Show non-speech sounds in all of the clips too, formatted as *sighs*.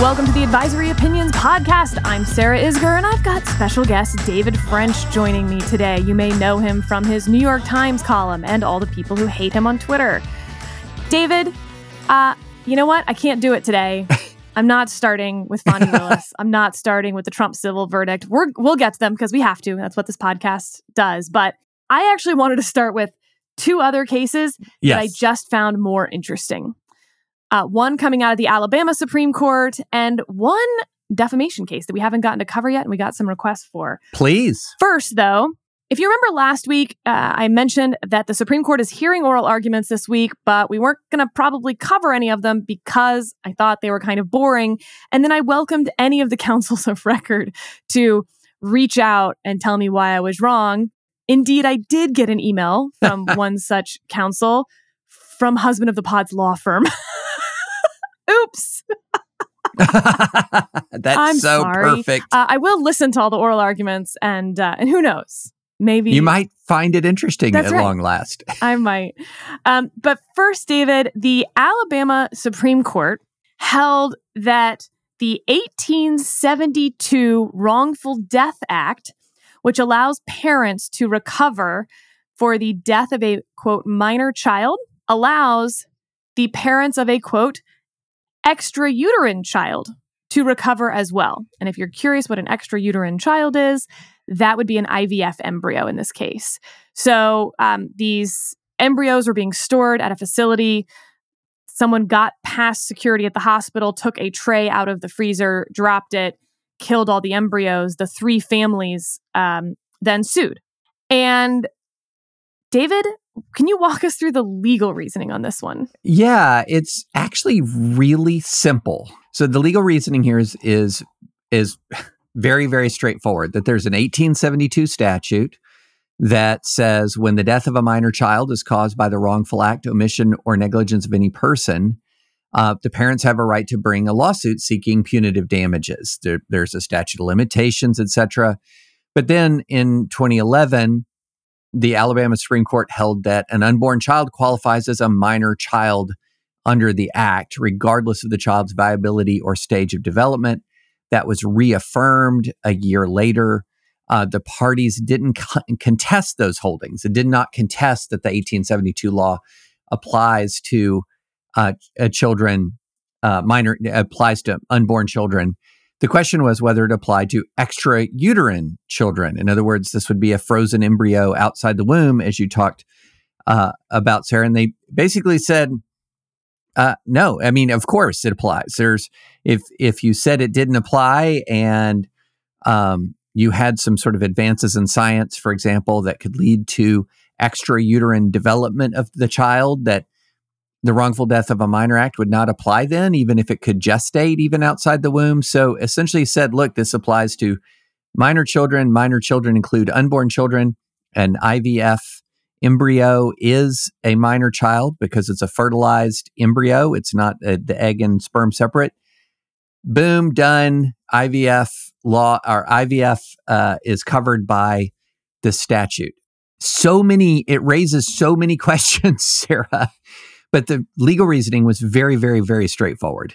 Welcome to the Advisory Opinions Podcast. I'm Sarah Isgur, and I've got special guest David French joining me today. You may know him from his New York Times column and all the people who hate him on Twitter. David, uh, you know what? I can't do it today. *laughs* I'm not starting with Fani *laughs* Willis. I'm not starting with the Trump civil verdict. We're, we'll get to them because we have to. That's what this podcast does. But I actually wanted to start with two other cases Yes. that I just found more interesting. Uh, one coming out of the Alabama Supreme Court, and one defamation case that we haven't gotten to cover yet, and we got some requests for. Please. First, though, if you remember last week, uh, I mentioned that the Supreme Court is hearing oral arguments this week, but we weren't going to probably cover any of them because I thought they were kind of boring. And then I welcomed any of the *laughs* counsels of record to reach out and tell me why I was wrong. Indeed, I did get an email from *laughs* one such counsel from husband of the pod's law firm. *laughs* Oops. *laughs* That's I'm so sorry. perfect. Uh, I will listen to all the oral arguments, and uh, and who knows, maybe you might find it interesting That's at right. long last. *laughs* I might. Um, but first, David, the Alabama Supreme Court held that the 1872 Wrongful Death Act, which allows parents to recover for the death of a quote minor child, allows the parents of a quote extrauterine child to recover as well. And if you're curious what an extrauterine child is, that would be an IVF embryo in this case. So um, these embryos were being stored at a facility. Someone got past security at the hospital, took a tray out of the freezer, dropped it, killed all the embryos. The three families um, then sued. And David, can you walk us through the legal reasoning on this one? Yeah, it's actually really simple. So the legal reasoning here is is is *laughs* very very straightforward. That there's an 1872 statute that says when the death of a minor child is caused by the wrongful act, omission, or negligence of any person, uh, the parents have a right to bring a lawsuit seeking punitive damages. There, there's a statute of limitations, etc. But then in 2011, the Alabama Supreme Court held that an unborn child qualifies as a minor child under the act, regardless of the child's viability or stage of development. That was reaffirmed a year later. Uh, the parties didn't co- contest those holdings. It did not contest that the 1872 law applies to uh, uh, children, uh, minor applies to unborn children. The question was whether it applied to extrauterine children. In other words, this would be a frozen embryo outside the womb, as you talked uh, about, Sarah. And they basically said, uh, no. I mean, of course it applies. There's if if you said it didn't apply and um, you had some sort of advances in science, for example, that could lead to extrauterine development of the child, that the wrongful death of a minor act would not apply then, even if it could gestate even outside the womb. So essentially said, look, this applies to minor children. Minor children include unborn children. An IVF embryo is a minor child because it's a fertilized embryo. It's not uh, the egg and sperm separate. Boom, done. IVF law or IVF uh, is covered by the statute. So many, it raises so many *laughs* questions, Sarah. But the legal reasoning was very, very, very straightforward.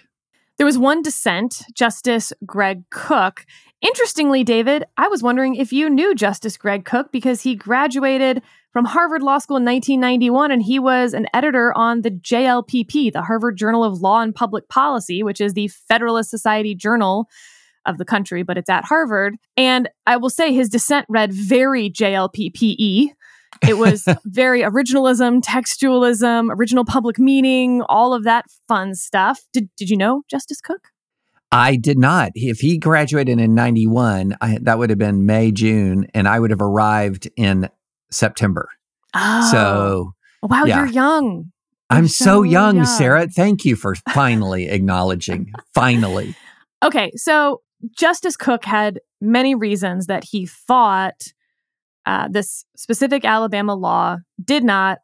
There was one dissent, Justice Greg Cook. Interestingly, David, I was wondering if you knew Justice Greg Cook because he graduated from Harvard Law School in 1991 and he was an editor on the JLPP, the Harvard Journal of Law and Public Policy, which is the Federalist Society journal of the country, but it's at Harvard. And I will say his dissent read very JLPPE. It was *laughs* very originalism, textualism, original public meaning, all of that fun stuff. Did, did you know Justice Cook? I did not. If he graduated in 91, I, that would have been May, June, and I would have arrived in September. Oh. So wow, yeah. you're young. I'm so, so young, young. Sarah. Thank you for *laughs* finally acknowledging. Finally. Okay, so Justice Cook had many reasons that he thought uh, this specific Alabama law did not,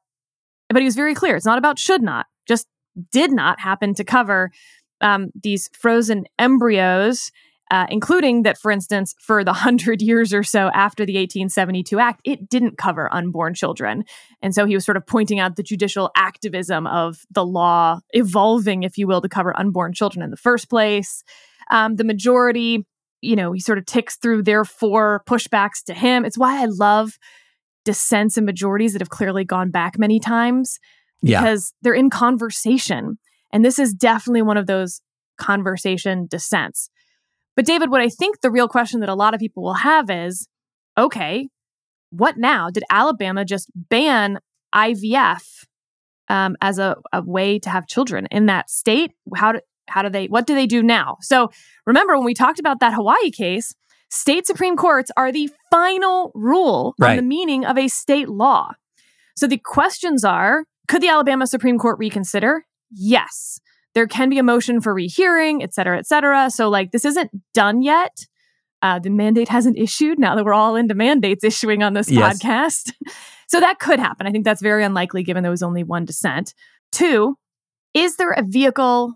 but he was very clear. It's not about should not, just did not happen to cover um, these frozen embryos, uh, including that, for instance, for the *laughs* hundred years or so after the 1872 Act, it didn't cover unborn children. And so he was sort of pointing out the judicial activism of the law evolving, if you will, to cover unborn children in the first place. Um, the majority, you know, he sort of ticks through their four pushbacks to him. It's why I love dissents and majorities that have clearly gone back many times Yeah. because they're in conversation. And this is definitely one of those conversation dissents. But, David, what I think the real question that a lot of people will have is okay, what now? Did Alabama just ban IVF um, as a, a way to have children in that state? How do, how do they, what do they do now? So, remember when we talked about that Hawaii case, state Supreme Courts are the final rule on Right. the meaning of a state law. So, the questions are could the Alabama Supreme Court reconsider? Yes. There can be a motion for rehearing, et cetera, et cetera. So, like, this isn't done yet. Uh, the mandate hasn't issued now that we're all into mandates issuing on this Yes. podcast. *laughs* so, that could happen. I think that's very unlikely given there was only one dissent. Two, is there a vehicle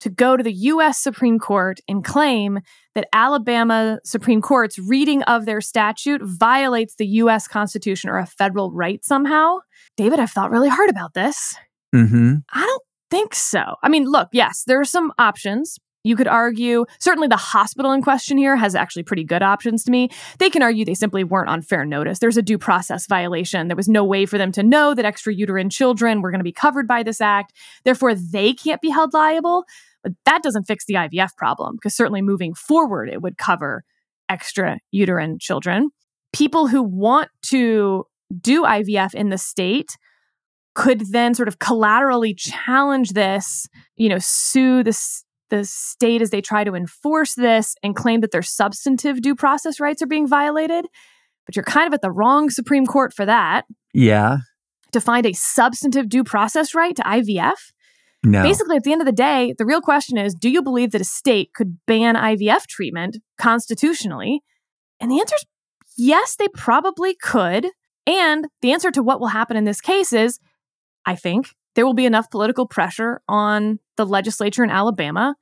to go to the U.S. Supreme Court and claim that Alabama Supreme Court's reading of their statute violates the U.S. Constitution or a federal right somehow? David, I've thought really hard about this. Mm-hmm. I don't think so. I mean, look, yes, there are some options. You could argue, certainly the hospital in question here has actually pretty good options to me. They can argue they simply weren't on fair notice. There's a due process violation. There was no way for them to know that extrauterine children were going to be covered by this act. Therefore, they can't be held liable. But that doesn't fix the IVF problem because certainly moving forward, it would cover extra uterine children. People who want to do IVF in the state could then sort of collaterally challenge this, you know, sue the, the state as they try to enforce this and claim that their substantive due process rights are being violated. But you're kind of at the wrong Supreme Court for that Yeah. to find a substantive due process right to IVF. No. Basically, at the end of the day, the real question is do you believe that a state could ban IVF treatment constitutionally? And the answer is yes, they probably could. And the answer to what will happen in this case is I think there will be enough political pressure on the legislature in Alabama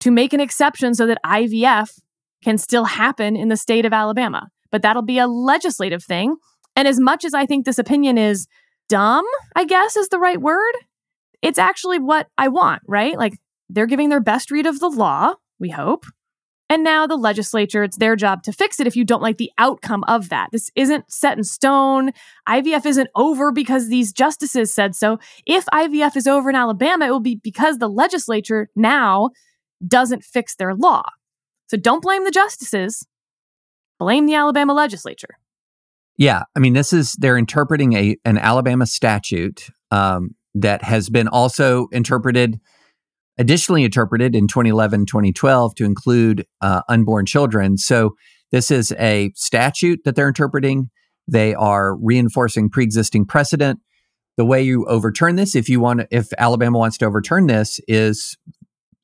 to make an exception so that IVF can still happen in the state of Alabama. But that'll be a legislative thing. And as much as I think this opinion is dumb, I guess is the right word, it's actually what I want, right? Like they're giving their best read of the law, we hope. And now the legislature, it's their job to fix it if you don't like the outcome of that. This isn't set in stone. IVF isn't over because these justices said so. If IVF is over in Alabama, it will be because the legislature now doesn't fix their law. So don't blame the justices, blame the Alabama legislature. Yeah, I mean, this is they're interpreting a an Alabama statute um, that has been also interpreted, additionally interpreted in 2011, 2012 to include uh, unborn children. So this is a statute that they're interpreting. They are reinforcing pre-existing precedent. The way you overturn this, if you want, if Alabama wants to overturn this, is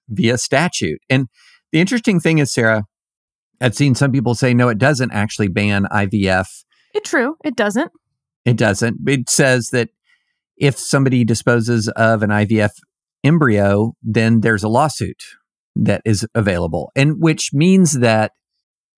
via statute. And the interesting thing is, Sarah, I've seen some people say, no, it doesn't actually ban IVF. It true, it doesn't. It doesn't. It says that if somebody disposes of an IVF embryo, then there's a lawsuit that is available, and which means that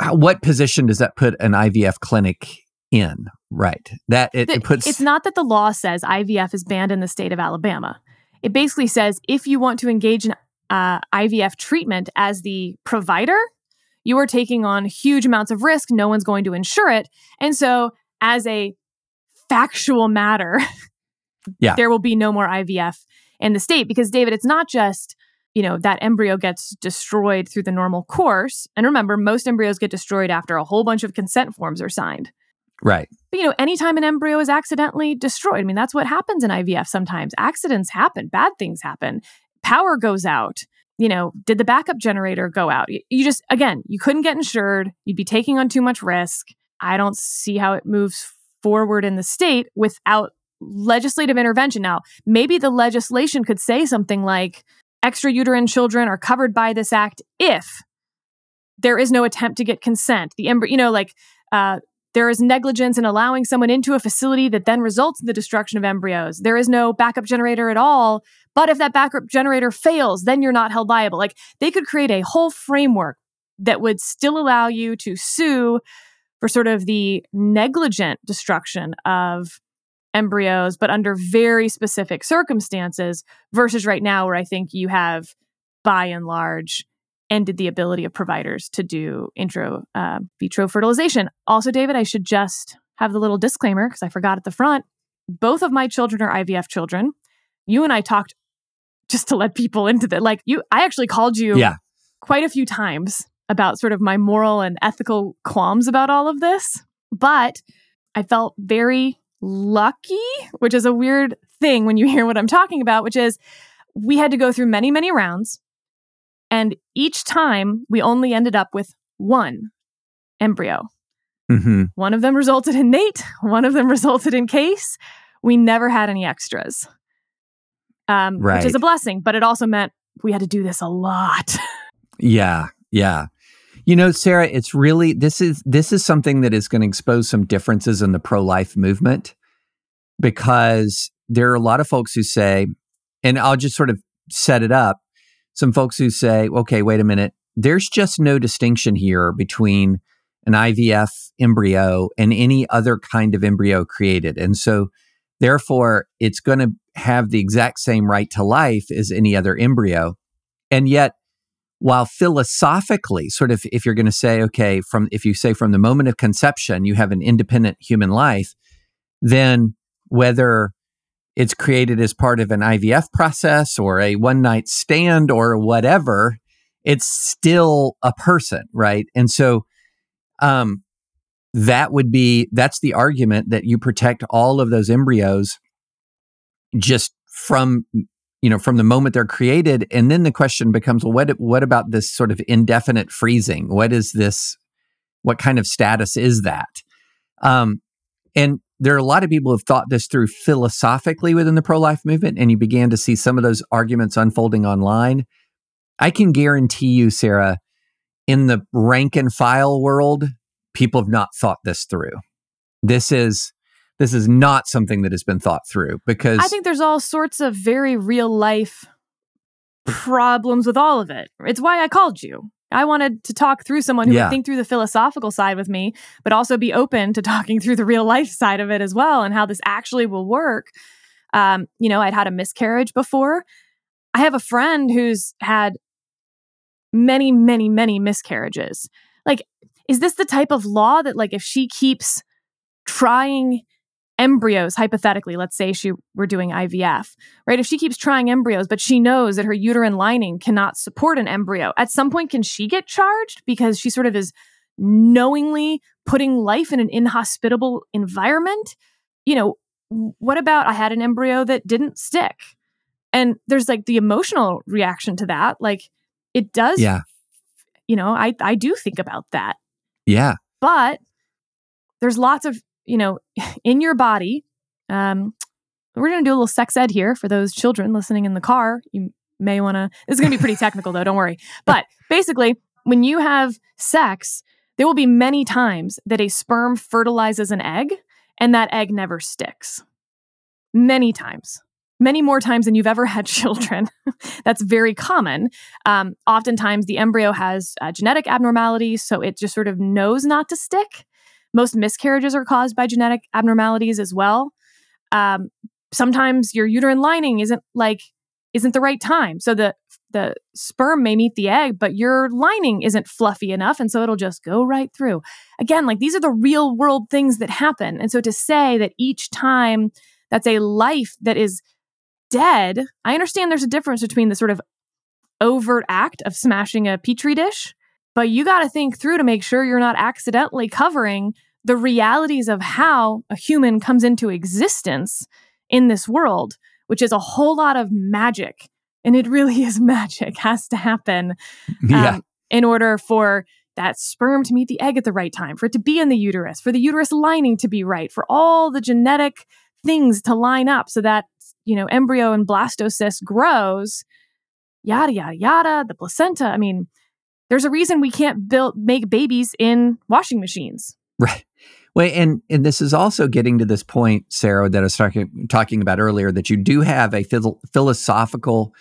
uh, what position does that put an IVF clinic in? Right. That it, The- it puts. it's not that the law says IVF is banned in the state of Alabama. It basically says if you want to engage in uh, IVF treatment as the provider, you are taking on huge amounts of risk. No one's going to insure it. And so, as a factual matter, *laughs* Yeah. there will be no more IVF in the state because, David, it's not just you know that embryo gets destroyed through the normal course and remember most embryos get destroyed after a whole bunch of consent forms are signed Right. But, you know, anytime an embryo is accidentally destroyed, I mean, that's what happens in IVF sometimes. Accidents happen, bad things happen, power goes out. You know, did the backup generator go out? You, you just, again, you couldn't get insured. You'd be taking on too much risk. I don't see how it moves forward in the state without legislative intervention. Now, maybe the legislation could say something like extrauterine children are covered by this act if there is no attempt to get consent. The embryo, you know, like uh, there is negligence in allowing someone into a facility that then results in the destruction of embryos. There is no backup generator at all. But if that backup generator fails, then you're not held liable. Like they could create a whole framework that would still allow you to sue for sort of the negligent destruction of embryos, but under very specific circumstances, versus right now, where I think you have, by and large, ended the ability of providers to do intro uh, vitro fertilization. Also, David, I should just have the little disclaimer because I forgot at the front. Both of my children are IVF children. You and I talked just to let people into that. Like you, I actually called you Yeah. quite a few times about sort of my moral and ethical qualms about all of this. But I felt very lucky, which is a weird thing when you *laughs* hear what I'm talking about, which is we had to go through many, many rounds. And each time we only ended up with one embryo. hmm One of them resulted in Nate, *laughs* one of them resulted in Case. We never had any extras, um, Right. which is a blessing, but it also meant we had to do this a lot. *laughs* Yeah. Yeah. You know, Sarah, it's really this is this is something that is going to expose some differences in the pro-life movement because there are a lot of folks who say, and I'll just sort of set it up. Some folks who say, okay, wait a minute, there's just no distinction here between an IVF embryo and any other kind of embryo created. And so therefore it's going to have the exact same right to life as any other embryo. And yet while philosophically sort of if you're going to say okay from if you say from the moment of conception you have an independent human life then whether it's created as part of an IVF process or a one night stand or whatever it's still a person right? And so um that would be that's the argument that you protect all of those embryos just from you know from the moment they're created and then the question becomes well what what about this sort of indefinite freezing? What is this what kind of status is that? Um and there are a lot of people who have thought this through philosophically within the pro-life movement and you began to see some of those arguments unfolding online. I can guarantee you sarah in the rank and file world people have not thought this through. This is this is not something that has been thought through because I think there's all sorts of very real life problems with all of it. It's why I called you. I wanted to talk through someone who Yeah. would think through the philosophical side with me, but also be open to *laughs* talking through the real life side of it as well and how this actually will work. Um, you know, I'd had a miscarriage before. I have a friend who's had many, many, many miscarriages. Like, is this the type of law that, like, if she keeps trying embryos, hypothetically, let's say she were doing IVF, right? If she keeps trying embryos, but she knows that her uterine lining cannot support an embryo, at some point, can she get charged because she sort of is knowingly putting life in an inhospitable environment? You know, what about I had an embryo that didn't stick? And there's like the emotional reaction to that. Like it does, yeah you know, I, I do think about that yeah but there's lots of you know *laughs* in your body um we're going to do a little sex ed here for those children listening in the car. You may want to this is going to be pretty *laughs* technical though don't worry. But basically when you have sex there will be many times that a sperm fertilizes an egg and that egg never sticks. Many times. Many more times than you've ever had *laughs* children. That's very common. Um, oftentimes, the embryo has uh, genetic abnormalities, so it just sort of knows not to stick. Most miscarriages are caused by genetic abnormalities as well. Um, sometimes your uterine lining isn't like isn't the right time, so the the sperm may meet the egg, but your lining isn't fluffy enough, and so it'll just go right through. Again, like these are the real world things that happen, and so to say that each time that's a life that is dead, I understand there's a difference between the sort of overt act of smashing a petri dish, but you got to think through to make sure you're not accidentally covering the realities of how a human comes into existence in this world, which is a whole lot of magic. And it really *laughs* is magic, has to happen *laughs* yeah. um, in order for that sperm to meet the egg at the right time, for it to be in the uterus, for the uterus lining to be right, for all the genetic things to line up so that, you know, embryo and blastocyst grows, yada, yada, yada, the placenta. I mean, there's a reason we can't build make babies in washing machines. Right. Well, and and this is also getting to this point, Sarah, that I was talking talking about earlier, that you do have a phil- philosophical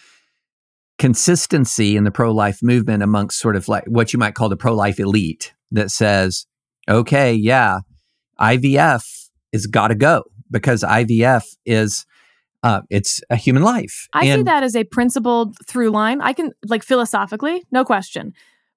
consistency in the pro life movement amongst sort of like what you might call the pro life elite that says, okay, yeah, IVF is got to go because IVF is uh, it's a human life. I see that as a principled through line. I can like philosophically, no question.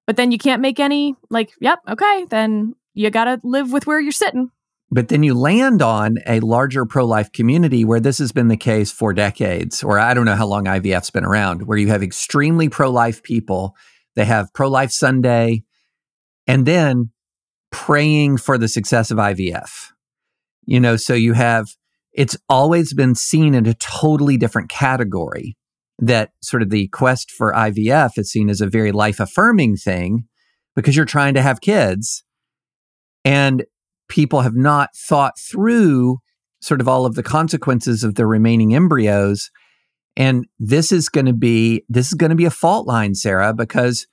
But then you can't make any like, yep, okay, then you got to live with where you're sitting. But then you land on a larger pro life community where this has been the case for decades, or I don't know how long IVF's been around, where you have extremely pro life people. They have pro life Sunday and then praying for the success of IVF. You know, so you have, it's always been seen in a totally different category that sort of the quest for IVF is seen as a very life affirming thing because you're trying to have kids. And people have not thought through sort of all of the consequences of the remaining embryos and this is going to be this is going to be a fault line sarah because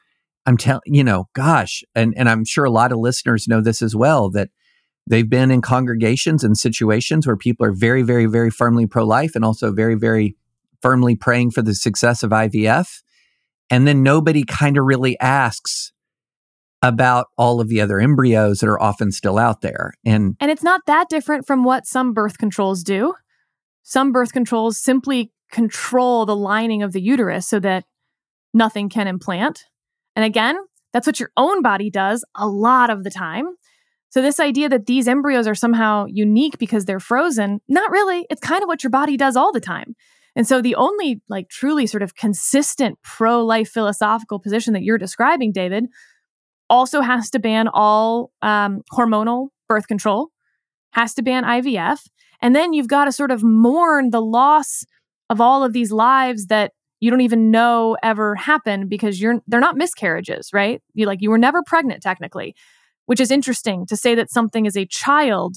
i'm telling you know gosh and and i'm sure a lot of listeners know this as well that they've been in congregations and situations where people are very very very firmly pro-life and also very very firmly praying for the success of ivf and then nobody kind of really asks about all of the other embryos that are often still out there. And And it's not that different from what some birth controls do. Some birth controls simply control the lining of the uterus so that nothing can implant. And again, that's what your own body does a lot of the time. So, this idea that these embryos are somehow unique because they're frozen, not really. It's kind of what your body does all the time. And so, the only like truly sort of consistent pro life philosophical position that you're describing, David, also has to ban all um, hormonal birth control, has to ban IVF. And then you've got to sort of mourn the loss of all of these lives that you don't even know ever happened because you're they're not miscarriages, right? You like you were never pregnant technically, which is interesting to say that something is a child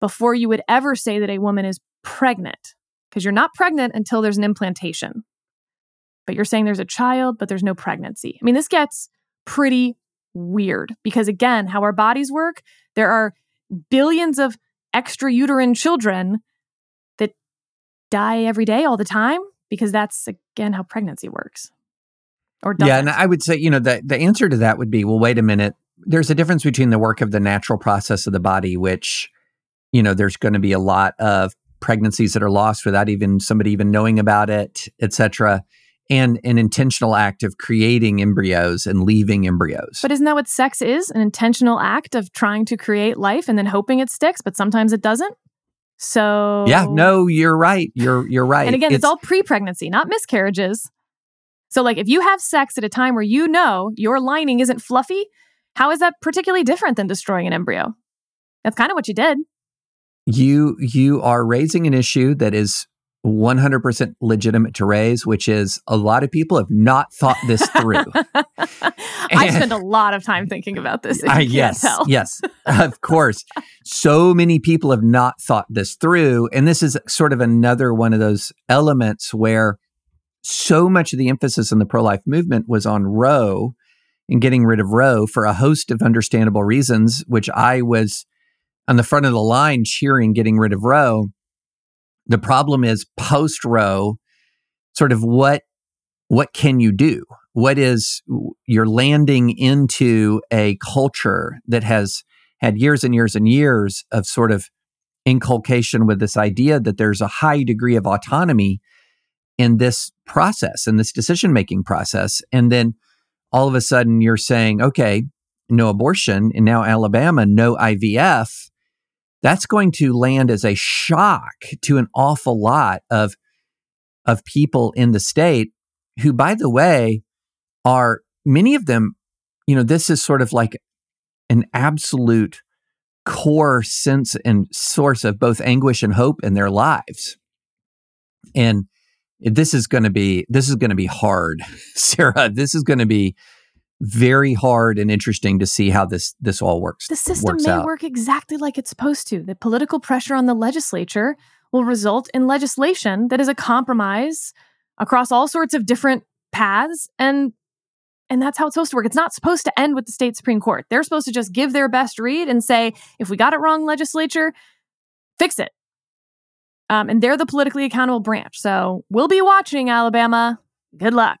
before you would ever say that a woman is pregnant because you're not pregnant until there's an implantation. But you're saying there's a child but there's no pregnancy. I mean, this gets pretty weird because again, how our bodies work, there are billions of extra uterine children that die every day all the time because that's again how pregnancy works. Or doesn't. yeah, and I would say, you know, the, the answer to that would be, well, wait a minute. There's a difference between the work of the natural process of the body, which, you know, there's going to be a lot of pregnancies that are lost without even somebody even knowing about it, et cetera, and an intentional act of creating embryos and leaving embryos. But isn't that what sex is? An intentional act of trying to create life and then hoping it sticks, but sometimes it doesn't. So yeah, no, you're right. You're you're right. And again, it's, all pre-pregnancy, not miscarriages. So like if you have sex at a time where you know your lining isn't fluffy, how is that particularly different than destroying an embryo? That's kind of what you did. You you are raising an issue that is 100% legitimate to raise which is a lot of people have not thought this through *laughs* I spend a lot of time thinking about this. Can't yes tell. yes *laughs* of course so many people have not thought this through and this is sort of another one of those elements where so much of the emphasis in the pro-life movement was on roe and getting rid of roe for a host of understandable reasons which i was on the front of the line cheering getting rid of roe the problem is post roe sort of what what can you do? What is you're landing into a culture that has had years and years and years of sort of inculcation with this idea that there's a high degree of autonomy in this process in this decision making process. And then all of a sudden you're saying okay no abortion and now alabama no ivf that's going to land as a shock to an awful lot of of people in the state who by the way are many of them you know this is sort of like an absolute core sense and source of both anguish and hope in their lives. And this is going to be this is going to be hard, *laughs* Sarah. This is going to be very hard and interesting to see how this this all works. The system works may out. work exactly like it's supposed to. The political pressure on the legislature will result in legislation that is a compromise across all sorts of different paths and and that's how it's supposed to work. It's not supposed to end with the state supreme court. They're supposed to just give their best read and say, if we got it wrong, legislature, fix it. Um, and they're the politically accountable branch. So we'll be watching Alabama. Good luck.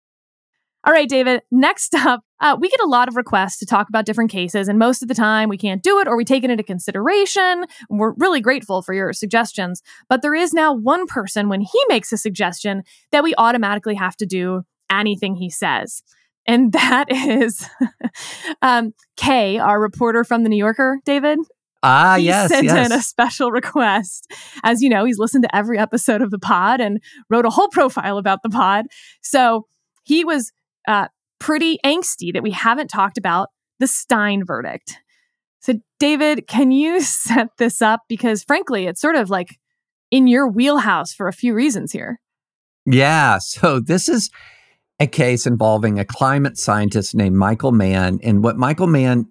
All right, David. Next up, uh, we get a lot of requests to talk about different cases, and most of the time we can't do it or we take it into consideration. We're really grateful for your suggestions. But there is now one person, when he makes a suggestion, that we automatically have to do anything he says. And *laughs* that is *laughs* um, Kay, our reporter from the New Yorker, David. Ah, he yes, sent yes. in a special request. As you know, he's listened to every episode of the pod and wrote a whole profile about the pod. So he was uh, pretty angsty that we haven't talked about the Steyn verdict. So, David, can you *laughs* set this up? Because frankly, it's sort of like in your wheelhouse for a few reasons here. Yeah. So this is a case involving a climate scientist named Michael Mann. And what Michael Mann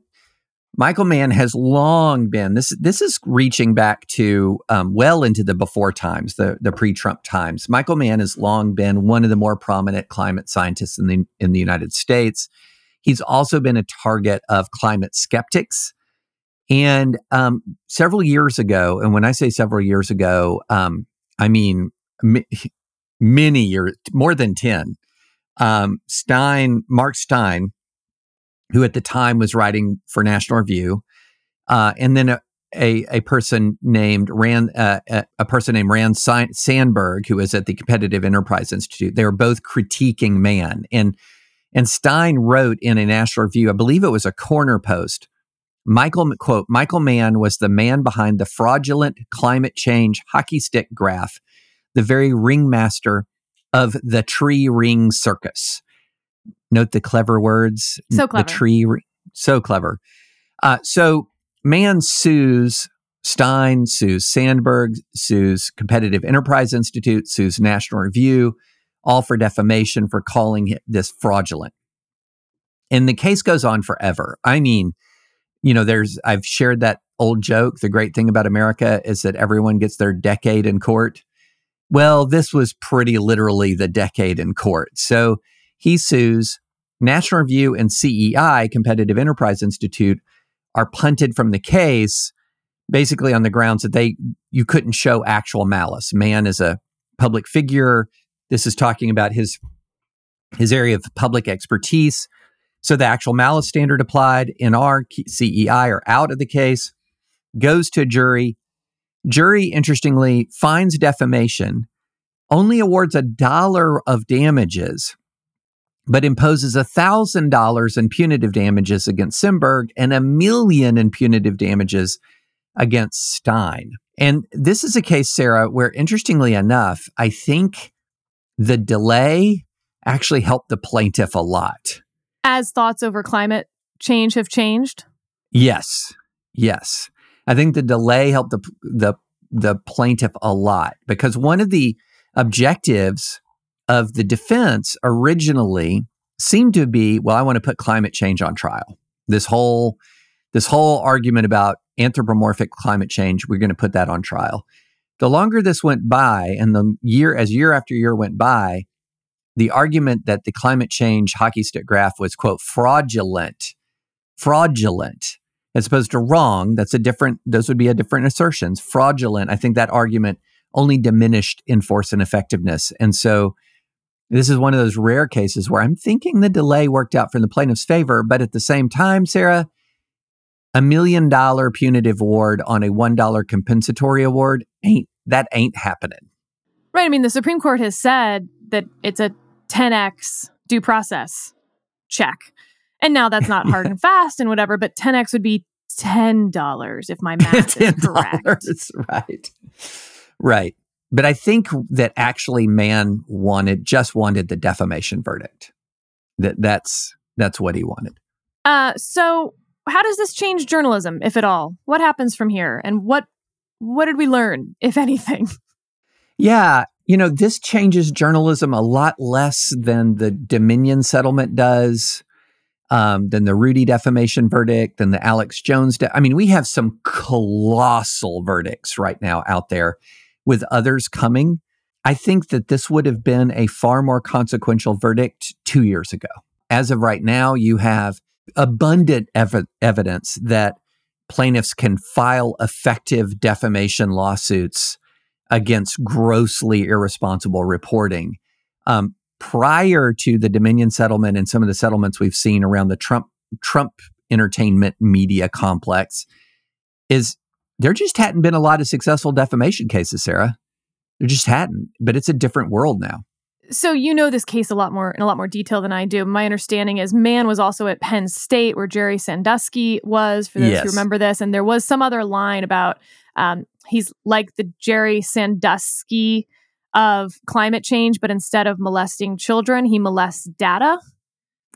Michael Mann has long been this. This is reaching back to um, well into the before times, the the pre-Trump times. Michael Mann has long been one of the more prominent climate scientists in the in the United States. He's also been a target of climate skeptics. And um, several years ago, and when I say several years ago, um, I mean m- many years, more than ten. Um, Steyn, Mark Steyn, who at the time was writing for National Review, uh, and then a, a, a person named Rand, uh, a, a person named Rand Simberg, who was at the Competitive Enterprise Institute. They were both critiquing Mann, and and Steyn wrote in a National Review, I believe it was a corner post. Michael quote Michael Mann was the man behind the fraudulent climate change hockey stick graph, the very ringmaster of the tree ring circus note the clever words. So clever. The tree, so clever. Uh, so Mann sues Steyn, sues Simberg, sues Competitive Enterprise Institute, sues National Review, all for defamation for calling this fraudulent. And the case goes on forever. I mean, you know, there's, I've shared that old joke. The great thing about America is that everyone gets their decade in court. Well, this was pretty literally the decade in court. So he sues National Review and CEI, Competitive Enterprise Institute, are punted from the case basically on the grounds that they you couldn't show actual malice. Mann is a public figure. This is talking about his his area of public expertise. So the actual malice standard applied in our CEI are out of the case, goes to a jury. Jury, interestingly, finds defamation, only awards a dollar of damages but imposes $1,000 in punitive damages against Simberg and a million in punitive damages against Steyn. And this is a case, Sarah, where interestingly enough, I think the delay actually helped the plaintiff a lot. As thoughts over climate change have changed? Yes. Yes. I think the delay helped the the the plaintiff a lot because one of the objectives of the defense originally seemed to be, well, I want to put climate change on trial. This whole this whole argument about anthropomorphic climate change, we're going to put that on trial. The longer this went by and the year as year after year went by, the argument that the climate change hockey stick graph was quote fraudulent, fraudulent as opposed to wrong, that's a different those would be a different assertions. Fraudulent, I think that argument only diminished in force and effectiveness. And so this is one of those rare cases where I'm thinking the delay worked out for the plaintiff's favor, but at the same time, Sarah, a million dollar punitive award on a one dollar compensatory award ain't that ain't happening. Right. I mean, the Supreme Court has said that it's a 10x due process check. And now that's not hard *laughs* and fast and whatever, but 10x would be $10 if my *laughs* math is correct. right. Right. But I think that actually Mann wanted just wanted the defamation verdict. That that's that's what he wanted. Uh so how does this change journalism if at all? What happens from here and what what did we learn if anything? *laughs* Yeah, you know, this changes journalism a lot less than the Dominion settlement does. Um, than the Rudy defamation verdict, than the Alex Jones. De- I mean, we have some colossal verdicts right now out there with others coming, I think that this would have been a far more consequential verdict two years ago. As of right now, you have abundant ev- evidence that plaintiffs can file effective defamation lawsuits against grossly irresponsible reporting. Um, prior to the Dominion settlement and some of the settlements we've seen around the Trump Trump entertainment media complex, is there just hadn't been a lot of successful defamation cases, Sarah. There just hadn't, but it's a different world now. So you know this case a lot more in a lot more detail than I do. My understanding is Mann was also at Penn State where Jerry Sandusky was. For those Yes. who remember this, and there was some other line about um, he's like the Jerry Sandusky of climate change, but instead of molesting children, he molests data.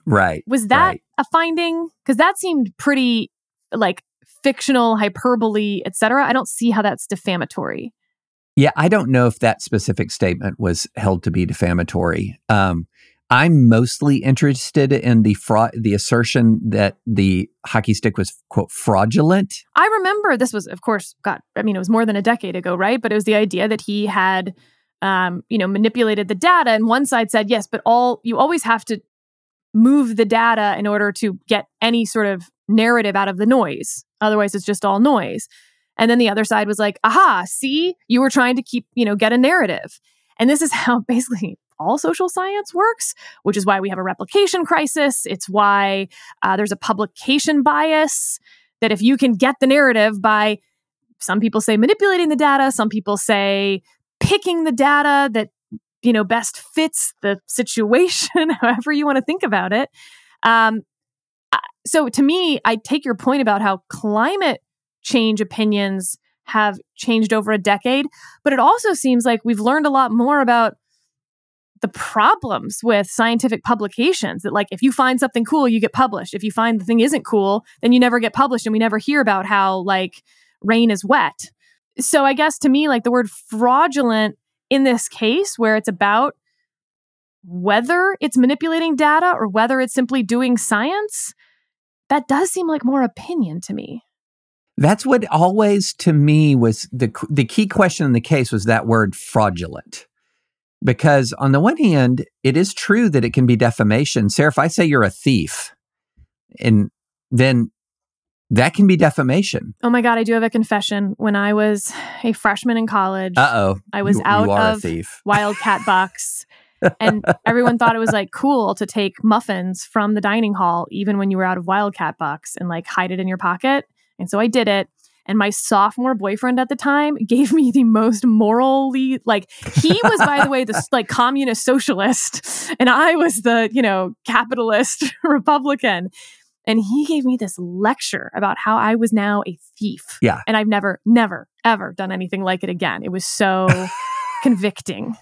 Right. Was that Right. a finding? Because that seemed pretty like fictional, hyperbole, etc. I don't see how that's defamatory. Yeah, I don't know if that specific statement was held to be defamatory. Um, I'm mostly interested in the fraud, the assertion that the hockey stick was quote fraudulent. I remember this was, of course, God, I mean, it was more than a decade ago, right? But it was the idea that he had, um, you know, manipulated the data. And one side said, yes, but all you always have to move the data in order to get any sort of narrative out of the noise. Otherwise, it's just all noise. And then the other side was like, aha, see, you were trying to keep, you know, get a narrative. And this is *laughs* how basically all social science works, which is why we have a replication crisis. It's why uh, there's a publication bias that if you can get the narrative by some people say manipulating the data, some people say picking the data that you know best fits the situation, *laughs* however you want to think about it. Um, so to me, I take your point about how climate change opinions have changed over a decade, but it also seems like we've learned a lot more about the problems with scientific publications that like if you find something cool you get published. If you find the thing isn't cool then you never get published and we never hear about how like rain is wet. So i guess to me like the word fraudulent in this case where it's about whether it's manipulating data or whether it's simply doing science that does seem like more opinion to me That's what always to me was the the key question in the case was that word fraudulent. Because on the one hand, it is true that it can be defamation. Sarah, if I say you're a thief, and then that can be defamation. oh my god i do have a confession when i was a freshman in college Uh oh. I was you, out you of. Wildcat *laughs* Bucks. And everyone thought it was like cool to take muffins from the dining hall, even when you were out of Wildcat Bucks, and like hide it in your pocket. And so I did it. And my sophomore boyfriend at the time *laughs* gave me the most morally like he was, by the way, the like communist socialist, and I was the you know capitalist *laughs* Republican. And he gave me this lecture about how I was now a thief. Yeah. And I've never, never, ever done anything like it again. It was so *laughs* convicting.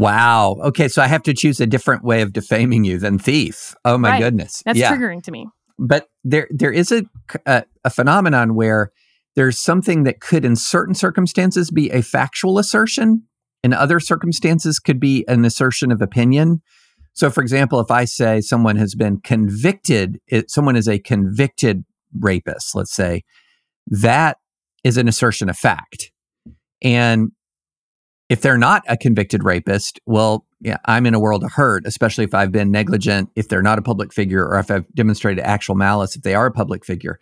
Wow. Okay, so I have to choose a different way of defaming you than thief. Oh my Right. goodness. That's yeah. triggering to me. but there there is a, a a phenomenon where there's something that could in certain circumstances be a factual assertion in other circumstances could be an assertion of opinion So, for example, if I say someone has been convicted, it, someone is a convicted rapist, let's say, that is an assertion of fact. And if they're not a convicted rapist, well, yeah, I'm in a world of hurt, especially if I've been negligent, if they're not a public figure, or if I've demonstrated actual malice, if they are a public figure.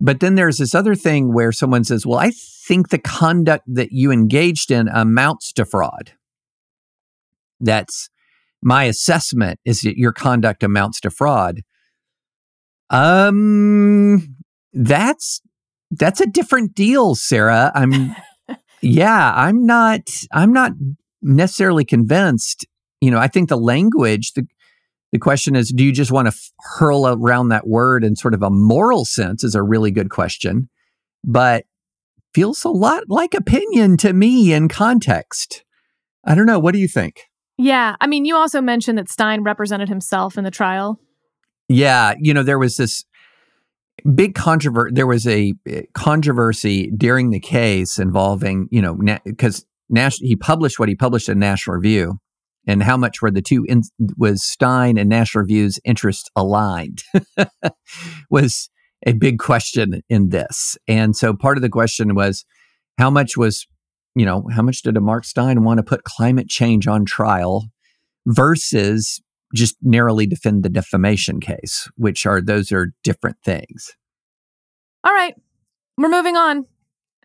But then there's this other thing where someone says, Well, I think the conduct that you engaged in amounts to fraud. That's my assessment is that your conduct amounts to fraud. Um, that's that's a different deal, Sarah. I'm yeah, I'm not I'm not necessarily convinced. You know, I think the language, the the question is, do you just want to f- hurl around that word in sort of a moral sense? Is a really good question, but feels a lot like opinion to me in context. I don't know. What do you think? Yeah. I mean, you also mentioned that Steyn represented himself in the trial. Yeah, you know, there was this big controversy. There was a eh, controversy during the case involving, you know, because na- he published what he published in National Review, and how much were the two in- was Steyn and National Review's interests aligned *laughs* was a big question in this. And so part of the question was how much was, you know, how much did a Mark Steyn want to put climate change on trial versus just narrowly defend the defamation case, which are those are different things. All right. We're moving on.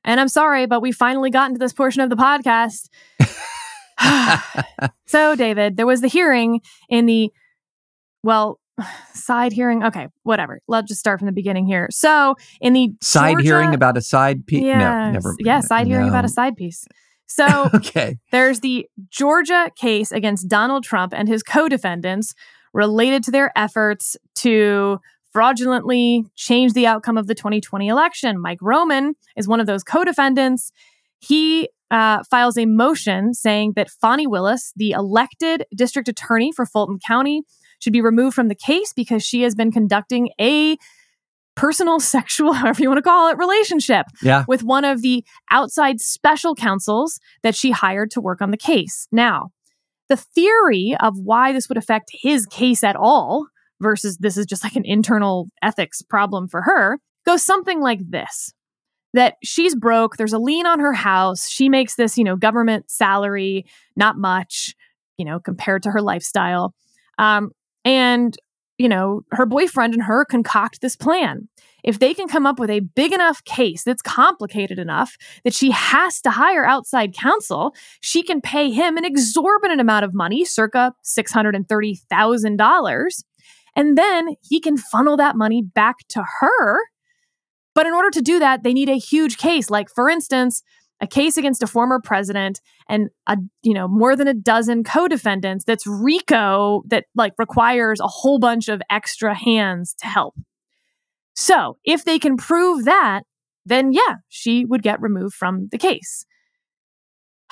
And I'm sorry, but we finally gotten to this portion of the podcast. *laughs* so, David, there was the hearing in the, well, side hearing. Okay, whatever. Let's just start from the beginning here. So, in the side Georgia- hearing about a side piece. Yes. No, never. Yeah, side hearing about a side piece. *laughs* So, okay. there's the Georgia case against Donald Trump and his co defendants related to their efforts to fraudulently change the outcome of the 2020 election. Mike Roman is one of those co defendants. He uh, files a motion saying that Fani Willis, the elected district attorney for Fulton County, should be removed from the case because she has been conducting a personal *laughs* sexual, however you want to call it, relationship Yeah. with one of the outside special counsels that she hired to work on the case. Now, the theory of why this would affect his case at all versus this is just like an internal ethics problem for her goes something like this that she's broke there's a lien on her house she makes this you know government salary not much you know compared to her lifestyle um, and you know her boyfriend and her concoct this plan if they can come up with a big enough case that's complicated enough that she has to hire outside counsel, she can pay him an exorbitant amount of money, circa $630,000. And then he can funnel that money back to her. But in order to do that, they need a huge case. Like, for instance, a case against a former president and a you know more than a dozen co-defendants that's RICO that like requires a whole bunch of extra hands to help. So, if they can prove that, then yeah, she would get removed from the case.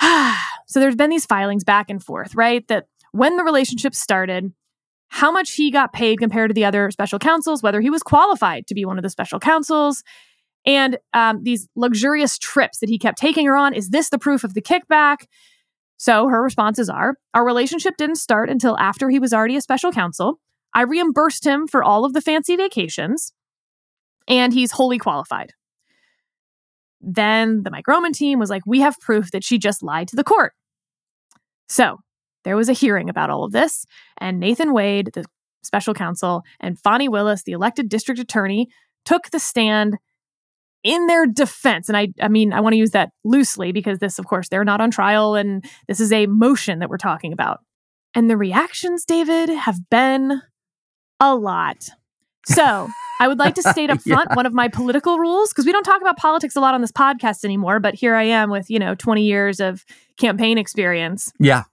*sighs* so there's been these filings back and forth, right? That when the relationship started, how much he got paid compared to the other special counsels, whether he was qualified to be one of the special counsels, and um, these luxurious trips that he kept taking her on. Is this the proof of the kickback? So her responses are Our relationship didn't start until after he was already a special counsel. I reimbursed him for all of the fancy vacations, and he's wholly qualified. Then the Mike Roman team was like, We have proof that she just lied to the court. So there was a hearing about all of this, and Nathan Wade, the special counsel, and Fani Willis, the elected district attorney, took the stand in their defense. And I, I mean, I want to use that loosely because this, of course, they're not on trial and this is a motion that we're talking about. And the reactions, David, have been a lot. So I would like to state up *laughs* front one of my political rules because we don't talk about politics a lot on this podcast anymore. But here I am with, you know, 20 years of campaign experience. Yeah.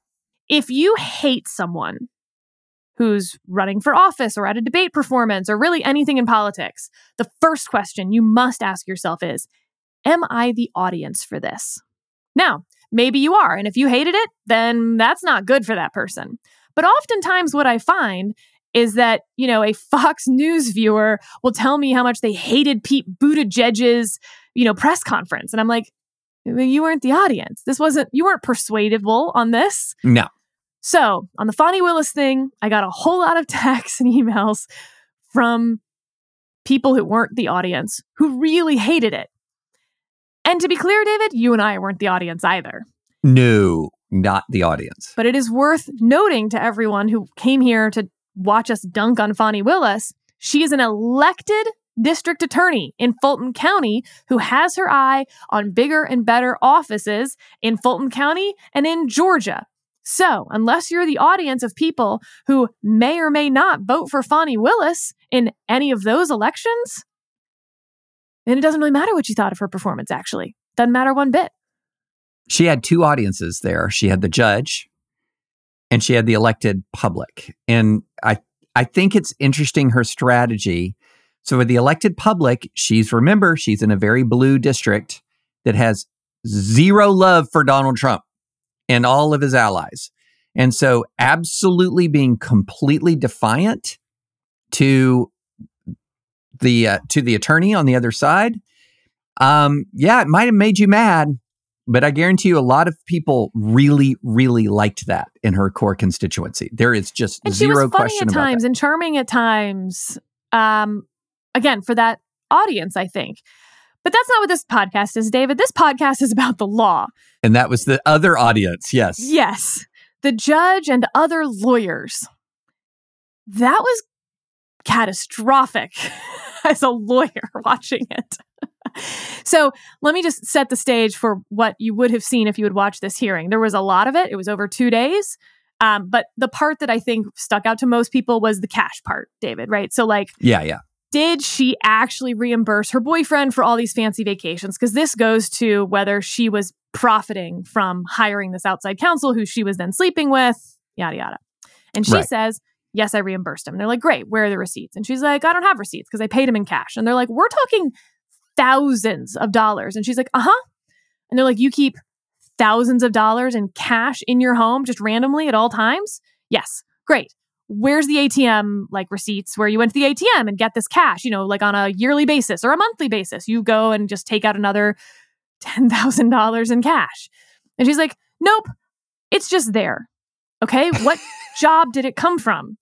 If you hate someone who's running for office or at a debate performance or really anything in politics, the first question you must ask yourself is Am I the audience for this? Now, maybe you are. And if you hated it, then that's not good for that person. But oftentimes, what I find is that, you know, a Fox *laughs* News viewer will tell me how much they hated Pete Buttigieg's, you know, press conference. And I'm like, you weren't the audience. This wasn't, you weren't persuadable on this. No. So, on the Fani Willis thing, I got a whole lot of *laughs* texts and emails from people who weren't the audience who really hated it. And to be clear, David, you and I weren't the audience either. No, not the audience. But it is worth noting to everyone who came here to watch us dunk on Fani Willis, she is an elected district attorney in Fulton County who has her eye on bigger and better offices in Fulton County and in Georgia. So, unless you're the audience of people who may or may not vote for Fani Willis in any of those elections, then it doesn't really matter what you thought of her performance, actually. Doesn't matter one bit. She had two audiences there. She had the judge and she had the elected public. And I I think it's interesting her strategy. So with the elected public, she's remember, she's in a very blue district that has zero love for Donald Trump and all of his allies. And so absolutely being completely defiant to the uh, to the attorney on the other side um yeah it might have made you mad but i guarantee you a lot of people really really liked that in her core constituency there is just And she zero was funny question at about times and charming at times. Um, again, for that audience, I think. But that's not what this podcast is, David. This podcast is about the law. and that was the other audience yes Yes, the judge and other lawyers. That was catastrophic *laughs* as a lawyer *laughs* watching it. *laughs* so let me just set the stage for what you would have seen if you had watched this hearing. There was a lot of it, it was over two days. Um, but the part that I think stuck out to most people was the cash part, David, right? So, like, yeah yeah did she actually reimburse her boyfriend for all these fancy vacations? Because this goes to whether she was profiting from hiring this outside counsel who she was then sleeping with, yada, yada. And she Right. says, Yes, I reimbursed him. And they're like, Great, where are the receipts? And she's like, I don't have receipts because I paid him in cash. And they're like, We're talking thousands of dollars. And she's like, Uh huh. And they're like, You keep thousands of dollars in cash in your home just randomly at all times? Yes, great where's the ATM like receipts where you went to the ATM and get this cash, you know, like on a yearly basis or a monthly basis? You go and just take out another $10,000 in cash. And she's like, nope, it's just there. Okay. What *laughs* job did it come from?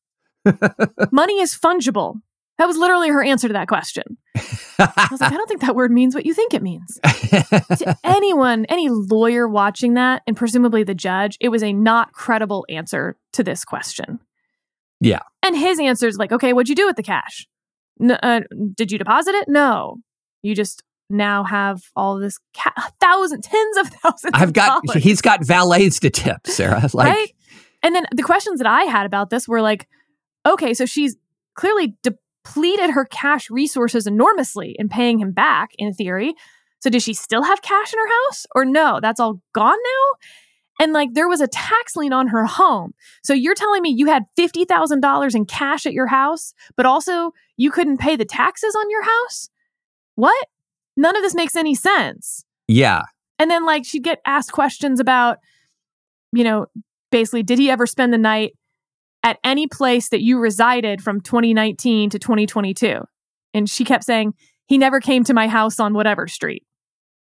*laughs* Money is fungible. That was literally her answer to that question. I was like, I don't think that word means what you think it means. to anyone, any lawyer watching that, and presumably the judge, it was a not credible answer to this question. Yeah. And his answer is like, okay, what'd you do with the cash? N- uh, did you deposit it? No. You just now have all this ca- thousand, tens of thousands. I've of got dollars, he's got valets to tip sarah *laughs* like right. And then the questions that I had about this were like, okay, so she's clearly depleted her cash resources enormously in paying him back, in theory. So does she still have cash in her house, or no? That's all gone now. And like there was a tax lien on her home. So you're telling me you had $50,000 in cash at your house, but also you couldn't pay the taxes on your house? What? None of this makes any sense. yeah And then like she'd get asked questions about, you know, basically, did he ever spend the night at any place that you resided from 2019 to 2022? And she kept saying, he never came to my house on whatever street.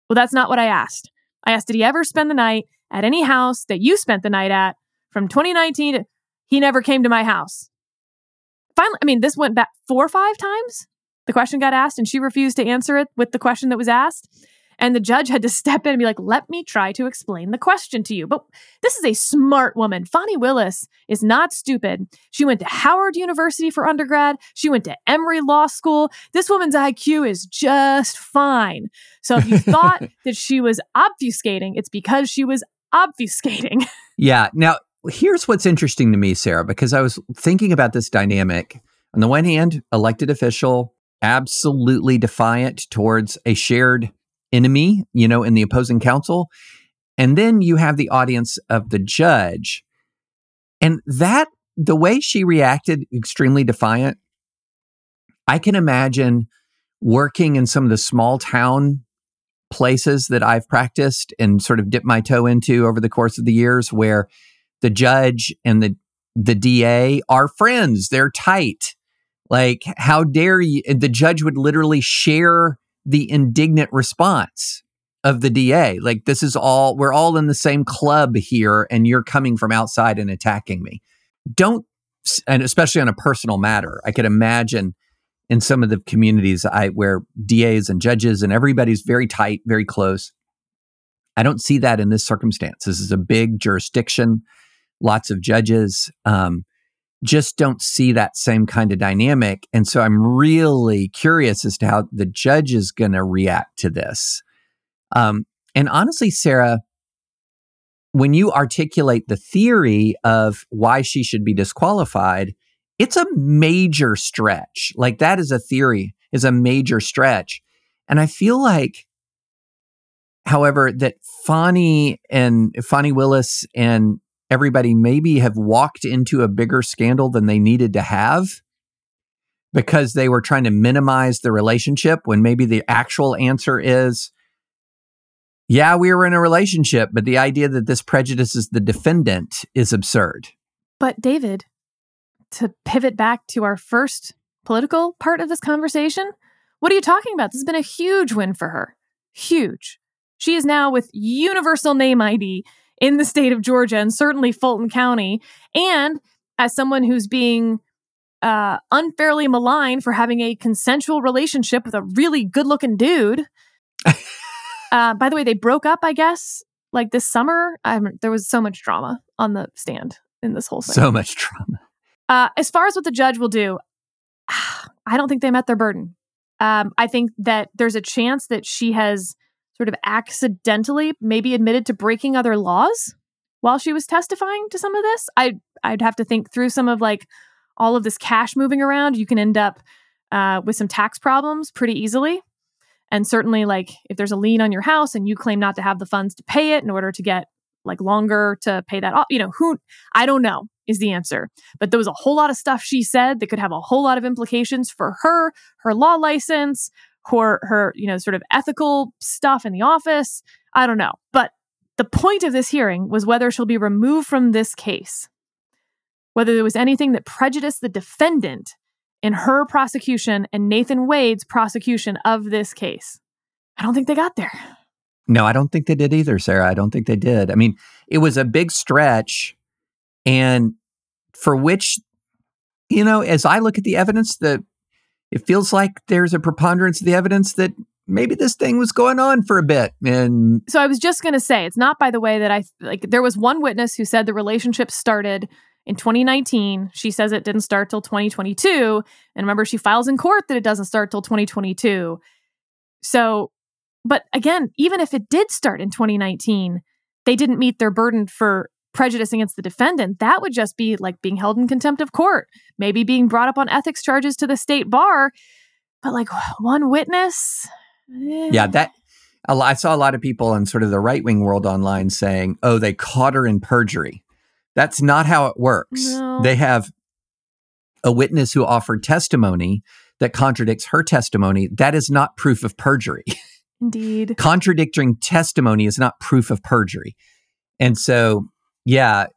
Well, that's not what I asked. I asked, did he ever spend the night at any house that you spent the night at from 2019 to he never came to my house? Finally, I mean, this went back four or five times. The question got asked and she refused to answer it with the question that was asked. And the judge had to *laughs* step in and be like, let me try to explain the question to you. But this is a smart woman. Fani Willis is not stupid. She went to Howard University for undergrad. She went to Emory Law School. This woman's IQ is just fine. So if you *laughs* thought that she was obfuscating, it's because she was obfuscating. *laughs* Yeah. Now, here's what's interesting to me, Sarah, because I was thinking about this dynamic. On the one hand, elected official, absolutely defiant towards a shared enemy, you know, in the opposing counsel. And then you have the audience of the judge. And that, the way she reacted, extremely defiant, I can imagine working in some of the small town places that I've practiced and sort of dipped my toe into over the course of the years where the judge and the the DA are friends. They're tight. Like, how dare you? The judge would literally share the indignant response of the DA. Like this is all we're all in the same club here and you're coming from outside and attacking me. Don't and especially on a personal matter. I could imagine in some of the communities I where DAs and judges and everybody's very tight, very close. I don't see that in this circumstance. This is a big jurisdiction, lots of judges. Um, just don't see that same kind of dynamic. And so I'm really curious as to how the judge is going to react to this. Um, and honestly, Sarah, when you articulate the theory of why she should be disqualified, it's a major stretch. Like that is a theory, is a major stretch. And I feel like, however, that Fani and Fani Willis and everybody maybe have walked into a bigger scandal than they needed to have because they were trying to minimize the relationship when maybe the actual answer is yeah, we were in a relationship, but the idea that this prejudices the defendant is absurd. But David, to pivot back to our first political part of this conversation, what are you talking about? This has been a huge win for her. Huge. She is now with universal name ID in the state of Georgia and certainly Fulton County. And as someone who's being uh, unfairly maligned for having a consensual relationship with a really good looking dude. *laughs* uh, by the way, they broke up, I guess, like this summer. there was so much drama on the stand in this whole thing. So much drama. Uh, as far as what the judge will do, *sighs* I don't think they met their burden. Um, I think that there's a chance that she has sort of accidentally maybe admitted to breaking other laws while she was testifying to some of this. I I'd have to think through some of like all of this cash moving around. You can end up uh, with some tax problems pretty easily. And certainly, like if there's a lien on your house and you claim not to have the funds to pay it in order to get like longer to pay that off, you know, who I don't know is the answer. But there was a whole lot of stuff she said that could have a whole lot of implications for her, her law license, her her you know sort of ethical stuff in the office. I don't know. But the point of this hearing was whether she'll be removed from this case. Whether there was anything that prejudiced the defendant in her prosecution and Nathan Wade's prosecution of this case. I don't think they got there no i don't think they did either sarah i don't think they did. I mean it was a big stretch and for which you know as i look at the evidence that it feels like there's a preponderance of the evidence that maybe this thing was going on for a bit and so i was just going to say it's not by the way that i like there was one witness who said the relationship started in 2019 she says it didn't start till 2022 and remember she files in court that it doesn't start till 2022 so but again even if it did start in 2019 they didn't meet their burden for prejudice against the defendant, that would just be like being held in contempt of court, maybe being brought up on ethics charges to the state bar. But like *sighs* one witness. Eh. Yeah, that I saw a lot of people in sort of the right wing world online saying, oh, they caught her in perjury. That's not how it works. No. They have a witness who offered testimony that contradicts her testimony. That is not proof of perjury. *laughs* Indeed. Contradicting testimony is not proof of perjury. And so yeah,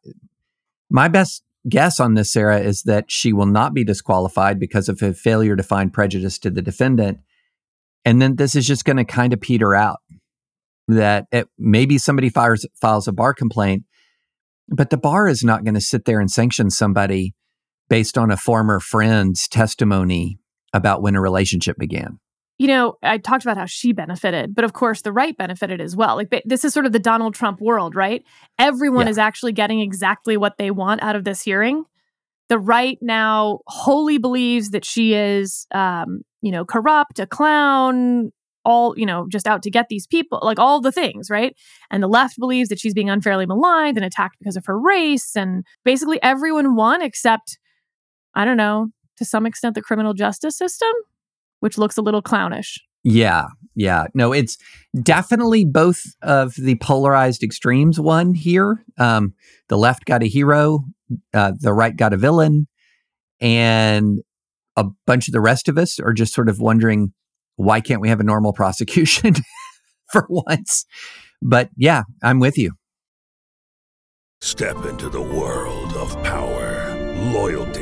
my best guess on this, Sarah, is that she will not be disqualified because of a failure to find prejudice to the defendant. And then this is just going to kind of peter out. That it, maybe somebody fires, files a bar complaint, but the bar is not going to sit there and sanction somebody based on a former friend's testimony about when a relationship began you know, I talked about how she benefited, but of course the right benefited as well. Like this is sort of the Donald Trump world, right? Everyone yeah. is actually getting exactly what they want out of this hearing. The right now wholly believes that she is, um, you know, corrupt, a clown, all, you know, just out to get these people, like all the things, right? And the left believes that she's being unfairly maligned and attacked because of her race. And basically everyone won except, I don't know, to some extent, the criminal justice system which looks a little clownish. Yeah, yeah. No, it's definitely both of the polarized extremes one here. Um, the left got a hero, uh, the right got a villain, and a bunch of the rest of us are just sort of wondering why can't we have a normal *laughs* prosecution *laughs* for once? But yeah, I'm with you. Step into the world of power, loyalty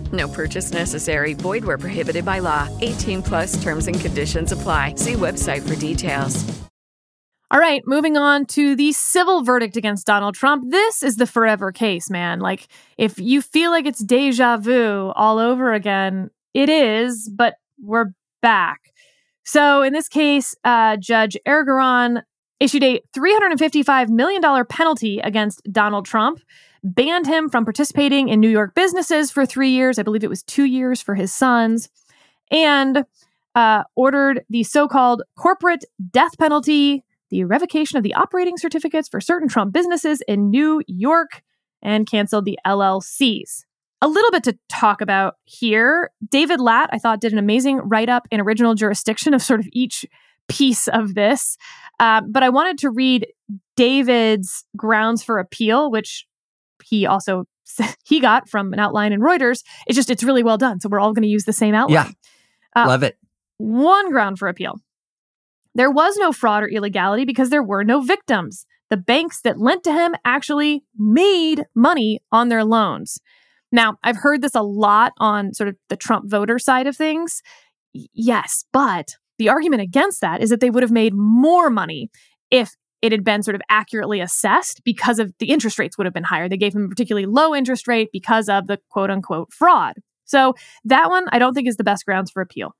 No purchase necessary. Void where prohibited by law. 18 plus terms and conditions apply. See website for details. All right, moving on to the civil verdict against Donald Trump. This is the forever case, man. Like, if you feel like it's deja vu all over again, it is, but we're back. So, in this case, uh, Judge Engoron issued a $355 million penalty against Donald Trump, banned him from participating in New York businesses for three years. I believe it was two years for his sons, and uh, ordered the so called corporate death penalty the revocation of the operating certificates for certain Trump businesses in New York and canceled the LLCs. A little bit to talk about here. David Lat, I thought, did an amazing write up in original jurisdiction of sort of each piece of this. Uh, but I wanted to read David's grounds for appeal, which he also *laughs* he got from an outline in Reuters. It's just it's really well done, so we're all going to use the same outline. Yeah, uh, love it. One ground for appeal: there was no fraud or illegality because there were no victims. The banks that lent to him actually made money on their loans. Now, I've heard this a lot on sort of the Trump voter side of things. Y- yes, but the argument against that is that they would have made more money if it had been sort of accurately assessed because of the interest rates would have been higher. They gave him a particularly low interest rate because of the quote unquote fraud. So that one I don't think is the best grounds for appeal.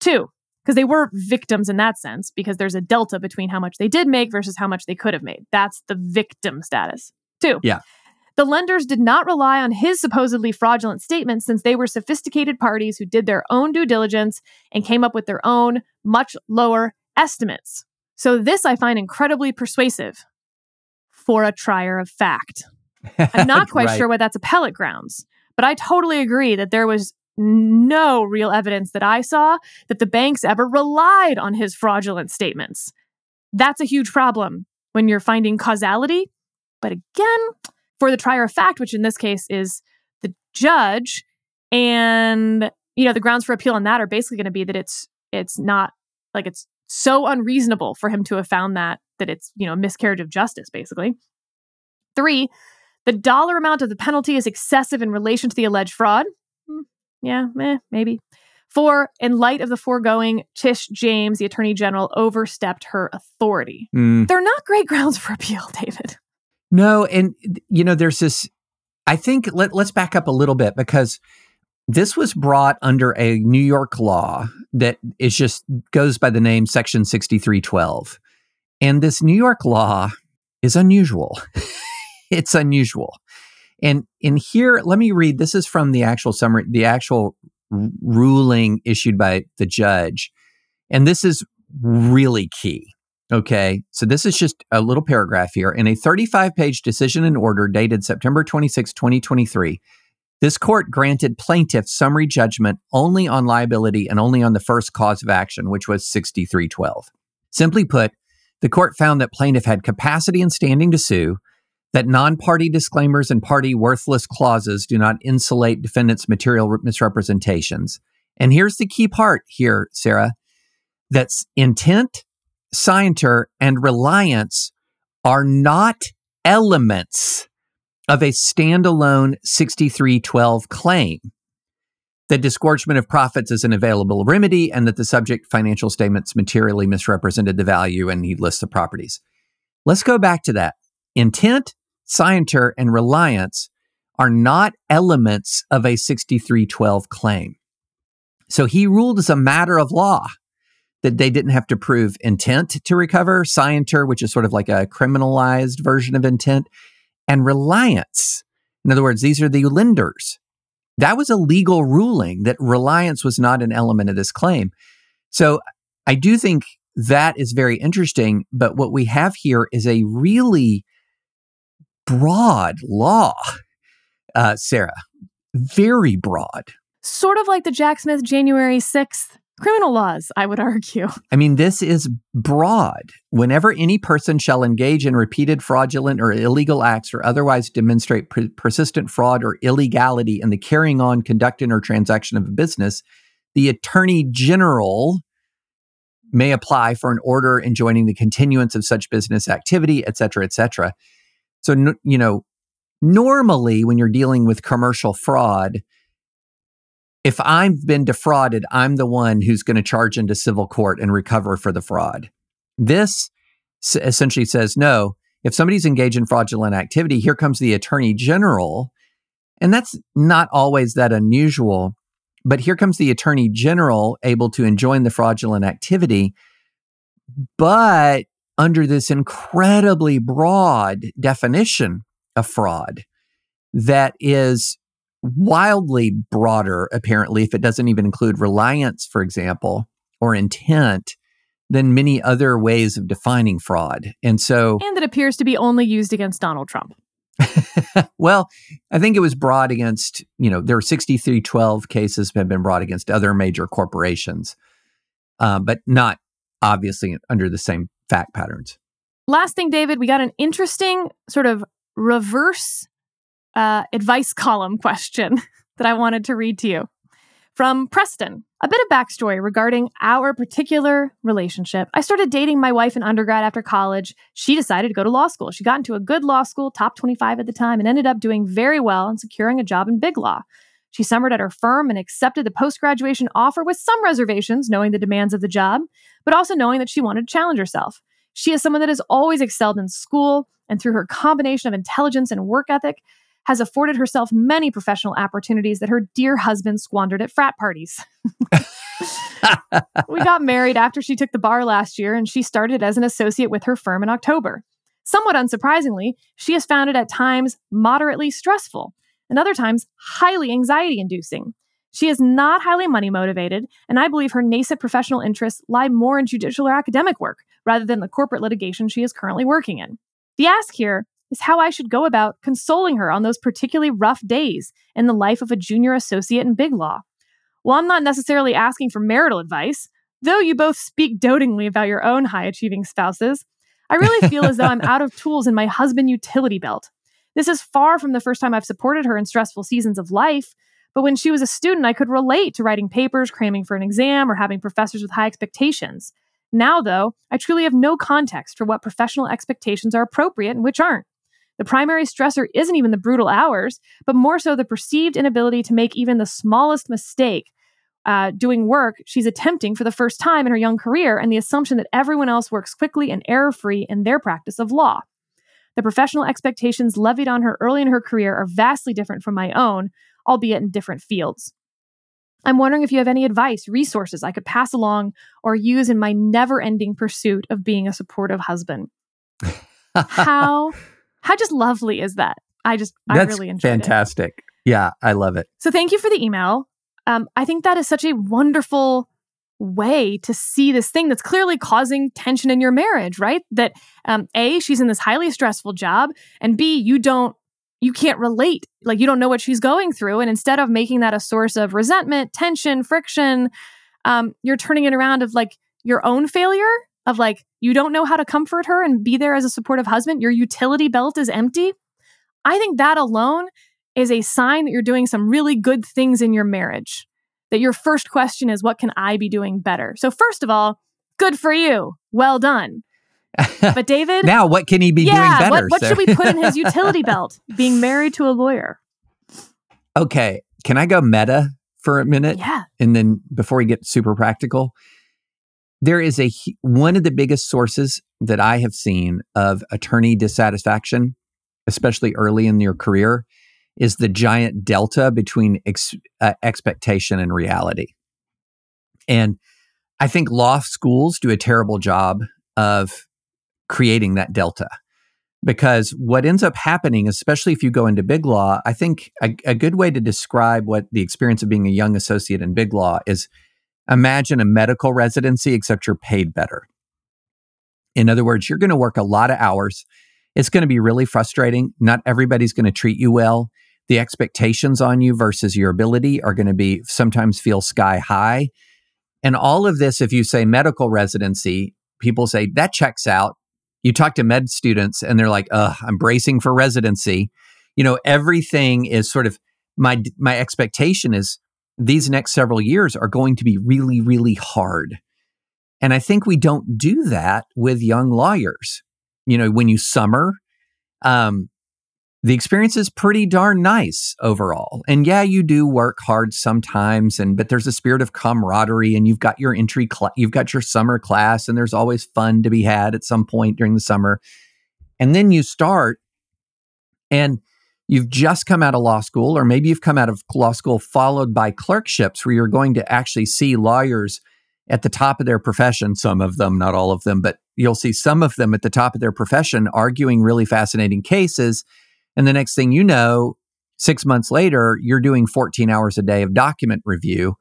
Two, because they were victims in that sense, because there's a delta between how much they did make versus how much they could have made. That's the victim status. Two, Yeah. the lenders did not rely on his supposedly fraudulent statements since they were sophisticated parties who did their own due diligence and came up with their own much lower estimates. So, this I find incredibly persuasive for a trier of fact. I'm not *laughs* quite Right. sure why that's appellate grounds, but I totally agree that there was no real evidence that I saw that the banks ever relied on his fraudulent statements. That's a huge problem when you're finding causality. But again, for the trier of fact, which in this case is the judge, and you know the grounds for appeal on that are basically going to be that it's it's not like it's so unreasonable for him to have found that that it's you know miscarriage of justice basically. Three, the dollar amount of the penalty is excessive in relation to the alleged fraud. Hmm, yeah, eh, maybe. Four, in light of the foregoing, Tish James, the attorney general, overstepped her authority. Mm. They're not great grounds for appeal, *laughs* David. No, and you know, there's this. I think let let's back up a little bit because this was brought under a New York law that is just goes by the name Section 6312, and this New York law is unusual. *laughs* it's unusual, and in here, let me read. This is from the actual summary, the actual ruling issued by the judge, and this is really key. Okay, so this is just a little paragraph here. In a 35 page decision and order dated September 26, 2023, this court granted plaintiffs summary judgment only on liability and only on the first cause of action, which was 6312. Simply put, the court found that plaintiff had capacity and standing to sue, that non party disclaimers and party worthless clauses do not insulate defendants' material misrepresentations. And here's the key part here, Sarah that's intent, scienter, and reliance are not elements of a standalone 6312 claim. That disgorgement of profits is an available remedy and that the subject financial statements materially misrepresented the value and he lists the properties. Let's go back to that. Intent, scienter, and reliance are not elements of a 6312 claim. So he ruled as a matter of law that they didn't have to prove intent to recover, scienter, which is sort of like a criminalized version of intent, and reliance. In other words, these are the lenders. That was a legal ruling that reliance was not an element of this claim. So I do think that is very interesting. But what we have here is a really broad law, uh, Sarah, very broad. Sort of like the Jack Smith January 6th criminal laws, I would *laughs* argue. I mean, this is broad. Whenever any person shall engage in repeated fraudulent or illegal acts or otherwise demonstrate per- persistent fraud or illegality in the carrying on, conducting, or transaction of a business, the attorney general may apply for an order enjoining the continuance of such business activity, et cetera, et cetera. So, you know, normally when you're dealing with commercial fraud, if I've been defrauded, I'm the one who's going to charge into civil court and recover for the fraud. This essentially says no, if somebody's engaged in fraudulent activity, here comes the attorney general. And that's not always that unusual. But here comes the attorney general able to enjoin the fraudulent activity, but under this incredibly broad definition of fraud that is wildly broader, apparently, if it doesn't even include reliance, for example, or intent than many other ways of defining fraud. And so. And that appears to be only used against Donald Trump. *laughs* well, I think it was brought against, you know, there are 6312 cases have been brought against other major corporations, uh, but not obviously under the same fact patterns. Last thing, David, we got an interesting sort of reverse uh, advice *laughs* column question *laughs* that I wanted to read to you from Preston. A bit of backstory regarding our particular relationship. I started dating my wife in undergrad after college. She decided to go to law school. She got into a good law school, top 25 at the time, and ended up doing very well and securing a job in big law. She summered at her firm and accepted the post graduation offer with some reservations, knowing the demands of the job, but also knowing that she wanted to challenge herself. She is someone that has always excelled in school, and through her combination of intelligence and work ethic, has afforded herself many professional opportunities that her dear husband squandered at frat parties. *laughs* we got married after she took the bar last year, and she started as an associate with her firm in October. Somewhat unsurprisingly, she has found it at times moderately stressful and other times highly anxiety inducing. She is not highly money motivated, and I believe her nascent professional interests lie more in judicial or academic work rather than the corporate litigation she is currently working in. The ask here is how I should go about consoling her on those particularly rough days in the life of a junior associate in Big Law. Well, I'm not necessarily asking for marital advice, though you both speak dotingly about your own high achieving spouses. I really feel as though I'm out of tools in my husband utility belt. This is far from the first time I've supported her in stressful seasons of life, but when she was a student, I could relate to writing papers, cramming for an exam, or having professors with high expectations. Now, though, I truly have no context for what professional expectations are appropriate and which aren't. The primary stressor isn't even the brutal hours, but more so the perceived inability to make even the smallest mistake uh, doing work she's attempting for the first time in her young career, and the assumption that everyone else works quickly and error free in their practice of law. The professional expectations levied on her early in her career are vastly different from my own, albeit in different fields. I'm wondering if you have any advice, resources I could pass along or use in my never ending pursuit of being a supportive husband. *laughs* How how just lovely is that? I just, That's I really enjoyed it. fantastic. it. Yeah, I love it. So thank you for the email. Um, I think that is such a wonderful way to see this thing that's clearly causing tension in your marriage, right? That um, A, she's in this highly stressful job, and B, you don't, you can't relate. Like you don't know what she's going through. And instead of making that a source of resentment, tension, friction, um, you're turning it around of like your own failure of like you don't know how to comfort her and be there as a supportive husband, your utility belt is empty. I think that alone is a sign that you're doing some really good things in your marriage. That your first question is, what can I be doing better? So, first of all, good for you. Well done. *laughs* But, David. now, what can he be yeah, doing better? What, what should we put in his *laughs* utility belt? Being married to a lawyer. Okay. Can I go meta for a minute? Yeah. And then before we get super practical, there is a one of the biggest sources that I have seen of attorney dissatisfaction, especially early in your career, is the giant delta between ex, uh, expectation and reality. And I think law schools do a terrible job of creating that delta because what ends up happening, especially if you go into big law, I think a, a, good way to describe what the experience of being a young associate in big law is imagine a medical residency, except you're paid better. In other words, you're going to work a lot of hours. It's going to be really frustrating. Not everybody's going to treat you well. The expectations on you versus your ability are going to be sometimes feel sky high. And all of this, if you say medical residency, people say that checks out. You talk to med students and they're like, "Ugh, I'm bracing for residency." You know, everything is sort of my my expectation is these next several years are going to be really, really hard. And I think we don't do that with young lawyers. You know, when you summer, um, the experience is pretty darn nice overall. And yeah, you do work hard sometimes, and but there's a spirit of camaraderie, and you've got your entry, cl- you've got your summer class, and there's always fun to be had at some point during the summer. And then you start, and you've just come out of law school, or maybe you've come out of law school followed by clerkships, where you're going to actually see lawyers at the top of their profession. Some of them, not all of them, but you'll see some of them at the top of their profession arguing really fascinating cases and the next thing you know, six months later, you're doing 14 hours a day of document review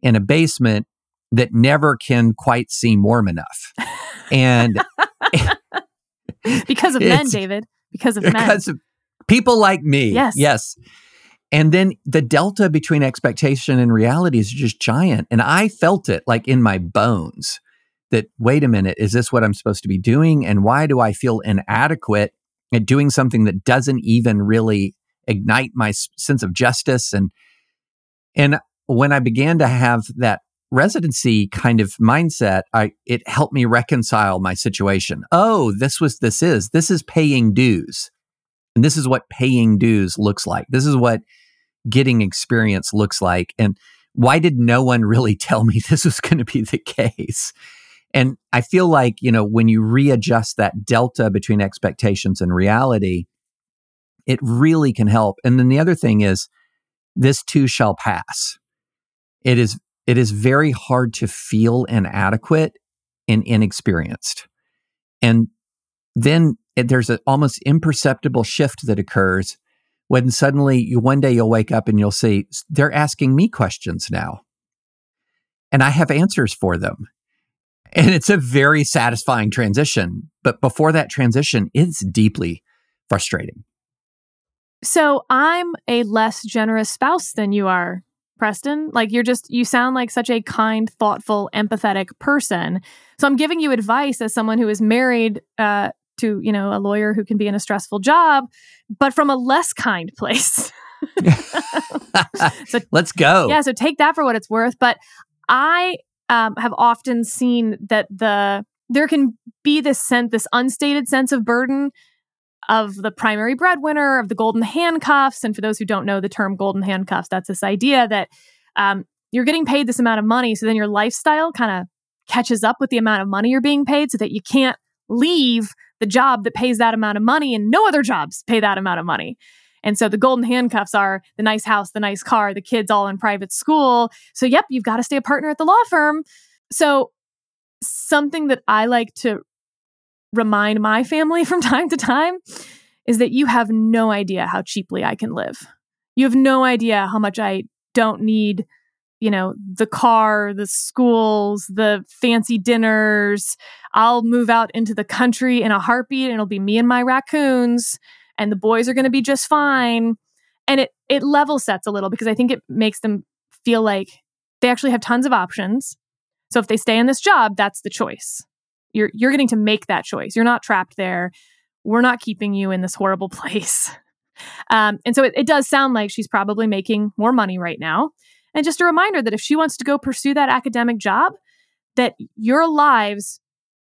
in a basement that never can quite seem warm enough. And *laughs* because of men, David, because of because men. of people like me. Yes. Yes. And then the delta between expectation and reality is just giant. And I felt it like in my bones that, wait a minute, is this what I'm supposed to be doing? And why do I feel inadequate at doing something that doesn't even really ignite my sense of justice and and when I began to have that residency kind of mindset, I it helped me reconcile my situation. Oh, this was this is. This is paying dues. And this is what paying dues looks like. This is what getting experience looks like. And why did no one really *laughs* tell me this was going to be the case? And I feel like, you know, when you readjust that delta between expectations and reality, it really can help. And then the other thing is this too shall pass. It is it is very hard to feel inadequate and inexperienced. And then it, there's an almost imperceptible shift that occurs when suddenly you one day you'll wake up and you'll see they're asking me questions now. And I have answers for them. And it's a very satisfying transition. But before that transition, it's deeply frustrating. So I'm a less generous spouse than you are, Preston. Like you're just, you sound like such a kind, thoughtful, empathetic person. So I'm giving you advice as someone who is married uh, to, you know, a lawyer who can be in a stressful job, but from a less kind place. *laughs* so let's go. Yeah. So take that for what it's worth. But I um, have often seen that the there can be this sense, this unstated sense of burden of the primary breadwinner, of the golden handcuffs. And for those who don't know the term golden handcuffs, that's this idea that um, you're getting paid this amount of money, so then your lifestyle kind of catches up with the amount of money you're being paid, so that you can't leave the job that pays that amount of money, and no other jobs pay that amount of money. And so the golden handcuffs are the nice house, the nice car, the kids all in private school. So, yep, you've got to stay a partner at the law firm. So, something that I like to remind my family *laughs* from time to time is that you have no idea how cheaply I can live. You have no idea how much I don't need, you know, the car, the schools, the fancy dinners. I'll move out into the country in a heartbeat and it'll be me and my raccoons and the boys are going to be just fine. And it it level sets a little because I think it makes them feel like they actually have tons of options. So if they stay in this job, that's the choice. You're you're getting to make that choice. You're not trapped there. We're not keeping you in this horrible *laughs* place. Um, and so it, it does sound like she's probably making more money right now. And just a reminder that if she wants to go pursue that academic job, that your lives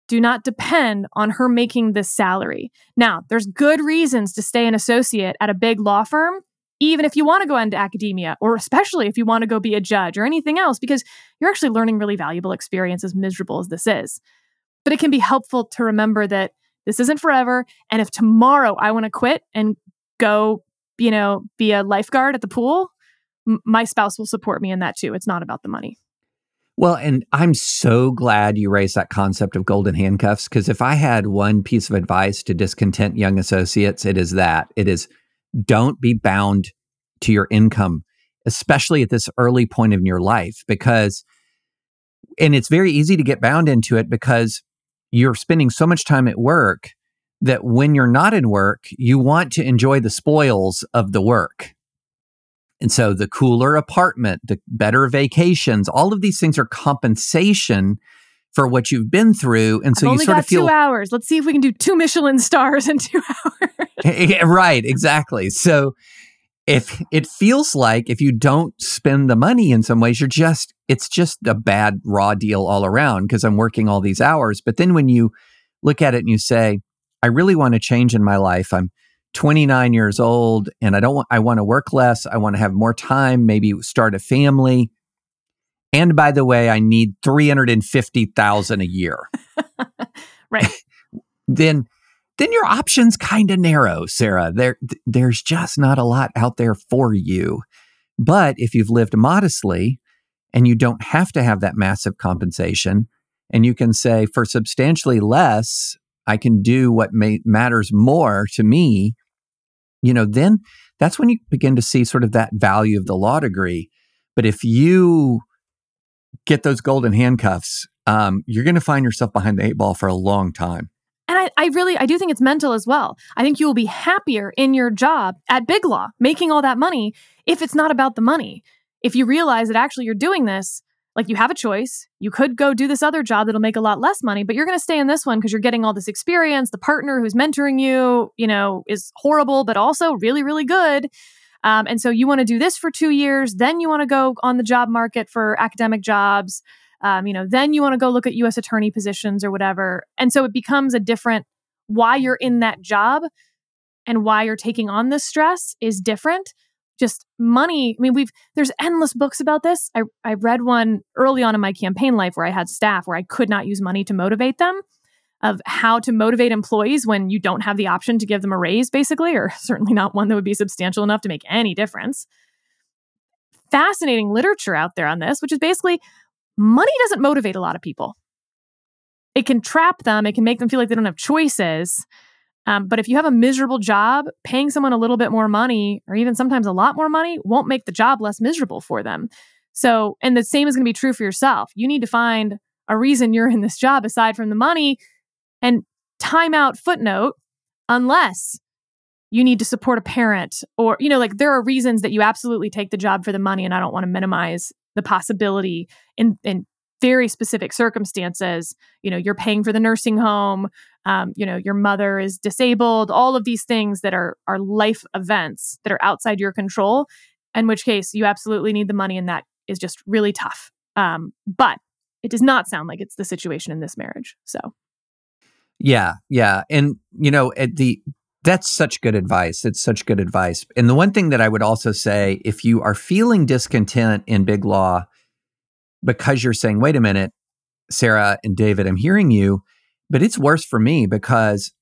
do not depend on her making this salary. Now, there's good reasons to stay an associate at a big law firm, even if you want to go into academia, or especially if you want to go be a judge or anything else, because you're actually learning really valuable experience, as miserable as this is. But it can be helpful to remember that this isn't forever. And if tomorrow I want to quit and go, you know, be a lifeguard at the pool, my spouse will support me in that too. It's not about the money. Well, and I'm so glad you raised that concept of golden handcuffs because if I had one piece of advice to discontent young associates, it is that it is don't be bound to your income, especially at this early point in your life, because, and it's very easy to get bound into it because you're spending so much time at work that when you're not in work, you want to enjoy the spoils of the work. And so the cooler apartment, the better vacations, all of these things are compensation for what you've been through. And so I've you only sort got of feel two hours. Let's see if we can do two Michelin stars in two *laughs* hours. Eh, eh, right, exactly. So if it feels like if you don't spend the money in some ways, you're just, it's just a bad raw deal all around because I'm working all these hours. But then when you look at it and you say, I really want to change in my life, I'm 29 years old and I don't want, I want to work less. I want to have more time, maybe start a family. And by the way, I need 350,000 a year. *laughs* right. *laughs* then then your options kind of narrow, Sarah. There th- there's just not a lot out there for you. But if you've lived modestly and you don't have to have that massive compensation and you can say for substantially less I can do what may, matters more to me, you know, then that's when you begin to see sort of that value of the law degree. But if you get those golden handcuffs, um, you're going to find yourself behind the eight ball for a long time. And I, I really, I do think it's mental as well. I think you will be happier in your job at Big Law, making all that money, if it's not about the money. If you realize that actually you're doing this, like you have a choice. You could go do this other job that'll make a lot less money, but you're going to stay in this one because you're getting all this experience. The partner who's mentoring you, you know, is horrible, but also really, really good. Um, and so you want to do this for two years, then you want to go on the job market for academic jobs. Um, you know, then you want to go look at U.S. attorney positions or whatever. And so it becomes a different why you're in that job and why you're taking on this stress is different. Just money. I mean, we've there's endless books about this. I I read one early on in my campaign life where I had staff where I could not use money to motivate them of how to motivate employees when you don't have the option to give them a raise, basically, or *laughs* certainly not one that would be substantial enough to make any difference. Fascinating literature out there on this, which is basically money doesn't motivate a lot of people. It can trap them, it can make them feel like they don't have choices. Um, but if you have a miserable job, paying someone a little bit more money, or even sometimes a lot more money, won't make the job less miserable for them. So, and the same is going to be true for yourself. You need to find a reason you're in this job aside from the money and time out footnote, unless you need to support a parent or, you know, like there are reasons that you absolutely take the job for the money. And I don't want to minimize the possibility in, in very specific circumstances. You know, you're paying for the nursing home, um, you know, your mother is disabled, all of these things that are, are life events that are outside your control, in which case you absolutely need the money. And that is just really tough. Um, but it does not sound like it's the situation in this marriage. So. Yeah, yeah. And you know, at the that's such good advice. It's such good advice. And the one thing that I would also say if you are feeling discontent in big law because you're saying, "Wait a minute, Sarah and David, I'm hearing you, but it's worse for me because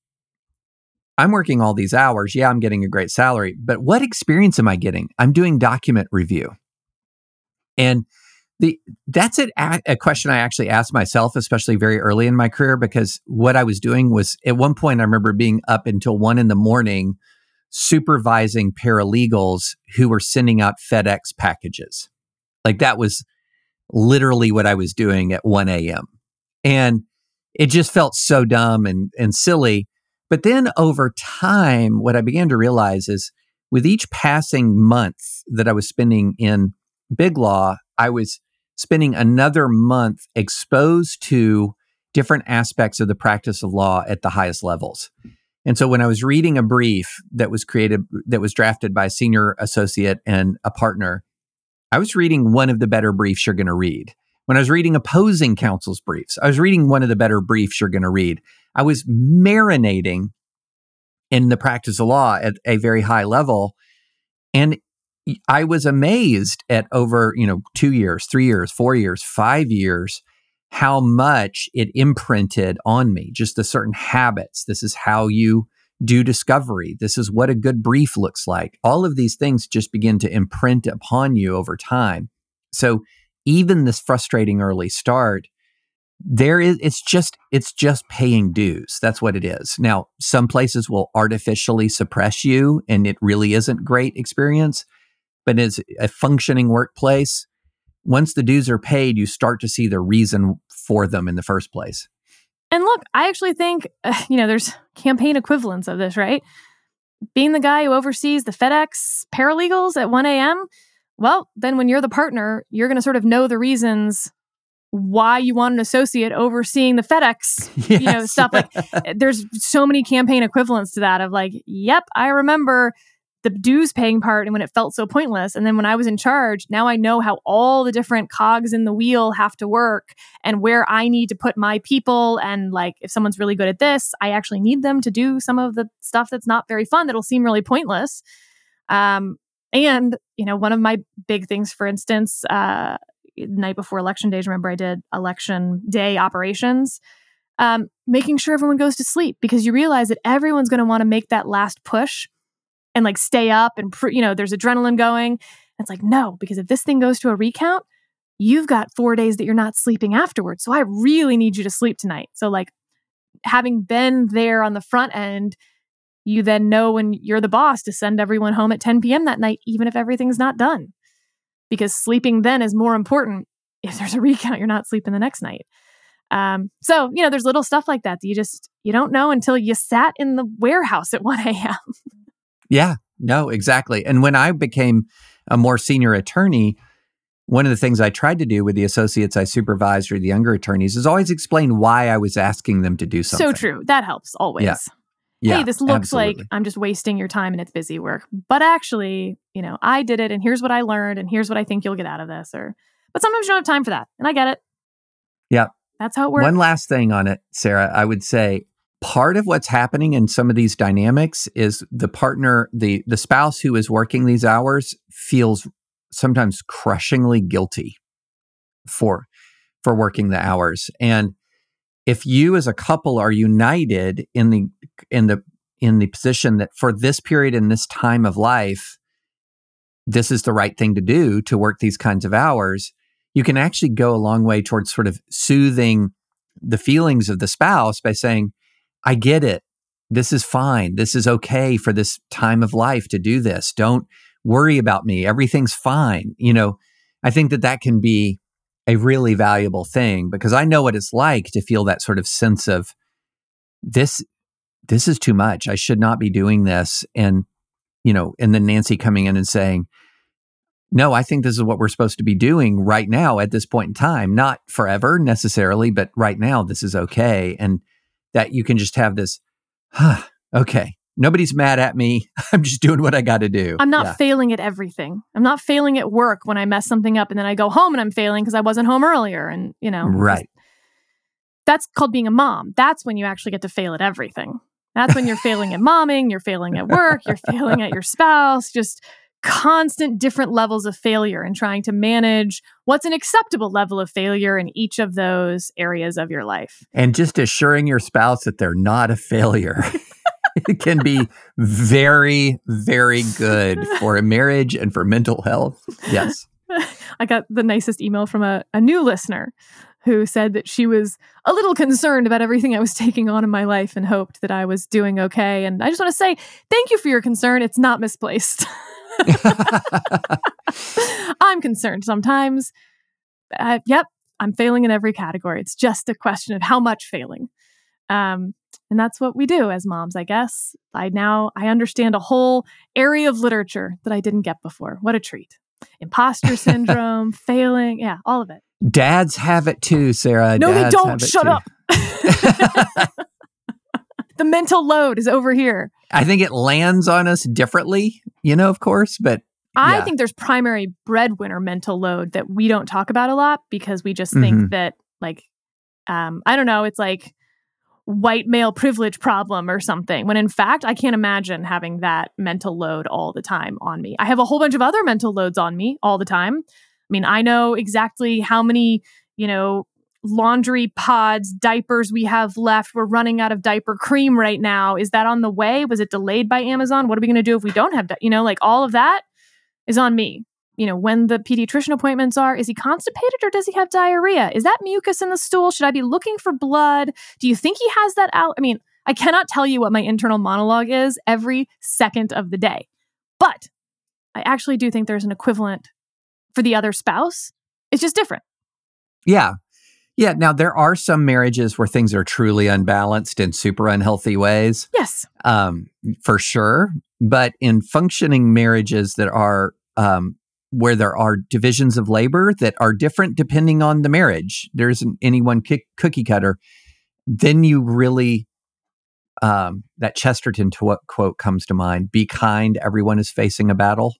I'm working all these hours. Yeah, I'm getting a great salary, but what experience am I getting? I'm doing document review." And the that's a, a question I actually asked myself, especially very early in my career, because what I was doing was at one point I remember being up until one in the morning supervising paralegals who were sending out FedEx packages. Like that was literally what I was doing at 1 a.m. And it just felt so dumb and, and silly. But then over time, what I began to realize is with each passing month that I was spending in Big Law, I was spending another month exposed to different aspects of the practice of law at the highest levels. And so when I was reading a brief that was created, that was drafted by a senior associate and a partner, I was reading one of the better briefs you're going to read. When I was reading opposing counsel's briefs, I was reading one of the better briefs you're going to read. I was marinating in the practice of law at a very high level. And I was amazed at over, you know, two years, three years, four years, five years, how much it imprinted on me, just the certain habits. This is how you do discovery. This is what a good brief looks like. All of these things just begin to imprint upon you over time. So even this frustrating early start, there is it's just it's just paying dues. That's what it is. Now, some places will artificially suppress you and it really isn't great experience, but as a functioning workplace, once the dues are paid, you start to see the reason for them in the first place. And look, I actually think, uh, *sighs* you know, there's campaign equivalents of this, right? Being the guy who oversees the FedEx paralegals at 1 a.m., well, then when you're the partner, you're going to sort of know the reasons why you want an associate overseeing the FedEx, yes. you know, stuff like *laughs* there's so many campaign equivalents to that of like, yep, I remember the dues paying part and when it felt so pointless. And then when I was in charge, now I know how all the different cogs in the wheel have to work and where I need to put my people. And like, if someone's really good at this, I actually need them to do some of the stuff that's not very fun, that'll seem really pointless. Um, and, you know, one of my big things, for instance, uh, night before election days, remember I did election day operations. Um, making sure everyone goes to sleep because you realize that everyone's going to want to make that last push and like stay up and pr- you know there's adrenaline going it's like no because if this thing goes to a recount you've got four days that you're not sleeping afterwards so i really need you to sleep tonight so like having been there on the front end you then know when you're the boss to send everyone home at 10 p.m that night even if everything's not done because sleeping then is more important *laughs* if there's a recount you're not sleeping the next night um, so you know there's little stuff like that that you just you don't know until you sat in the warehouse at *laughs* 1 a.m Yeah, no, exactly. And when I became a more senior attorney, one of the things I tried to do with the associates I supervised or the younger attorneys is always explain why I was asking them to do something. So true. That helps always. Yeah. Hey, this looks absolutely. like I'm just wasting your time and it's busy work. But actually, you know, I did it and here's what I learned and here's what I think you'll get out of this. Or but sometimes you don't have time for that. And I get it. Yeah. That's how it works. One last thing on it, Sarah, I would say part of what's happening in some of these dynamics is the partner the the spouse who is working these hours feels sometimes crushingly guilty for for working the hours and if you as a couple are united in the in the in the position that for this period in this time of life this is the right thing to do to work these kinds of hours you can actually go a long way towards sort of soothing the feelings of the spouse by saying I get it. This is fine. This is okay for this time of life to do this. Don't worry about me. Everything's fine. You know, I think that that can be a really valuable thing because I know what it's like to feel that sort of sense of this this is too much. I should not be doing this and you know, and then Nancy coming in and saying, "No, I think this is what we're supposed to be doing right now at this point in time, not forever necessarily, but right now this is okay." And that you can just have this, huh, okay, nobody's mad at me. *laughs* I'm just doing what I got to do. I'm not Yeah. failing at everything. I'm not failing at work when I mess something up and then I go home and I'm failing because I wasn't home earlier. And, you know, Right. that's called being a mom. That's when you actually get to fail at everything. That's when you're failing at *laughs* momming, you're failing at work, you're failing at your spouse, just constant different levels of failure and trying to manage what's an acceptable level of failure in each of those areas of your life. And just assuring your spouse that they're not a failure. *laughs* it *laughs* can be very, very good for a marriage and for mental health. Yes. *laughs* I got the nicest email from a, a new listener who said that she was a little concerned about everything I was taking on in my life and hoped that I was doing okay. And I just want to say thank you for your concern. It's not misplaced. *laughs* I'm concerned sometimes. Uh, yep, I'm failing in every category. It's just a question of how much failing. Um, and that's what we do as moms, I guess. I now I understand a whole area of literature that I didn't get before. What a treat. Imposter *laughs* syndrome, failing, yeah, all of it. Dads have it too, Sarah. No, they don't. Shut too. up. *laughs* the mental load is over here. I think it lands on us differently, you know, of course, but I Yeah. think there's primary breadwinner mental load that we don't talk about a lot because we just think Mhm. that like um I don't know, it's like white male privilege problem or something. When in fact, I can't imagine having that mental load all the time on me. I have a whole bunch of other mental loads on me all the time. I mean, I know exactly how many, you know, laundry pods, diapers we have left. We're running out of diaper cream right now. Is that on the way? Was it delayed by Amazon? What are we going to do if we don't have, di- you know, like all of that is on me. You know, when the pediatrician appointments are. Is he constipated or does he have diarrhea? Is that mucus in the stool? Should I be looking for blood? Do you think he has that out? I mean, I cannot tell you what my internal monologue is every second of the day. But I actually do think there's an equivalent for the other spouse. It's just different. Yeah. Yeah. Now, there are some marriages where things are truly unbalanced in super unhealthy ways. Yes. Um, for sure. But in functioning marriages that are, um, where there are divisions of labor that are different depending on the marriage, there isn't any one ki- cookie cutter, then you really, um, that Chesterton to what quote comes to mind be kind, everyone is facing a battle.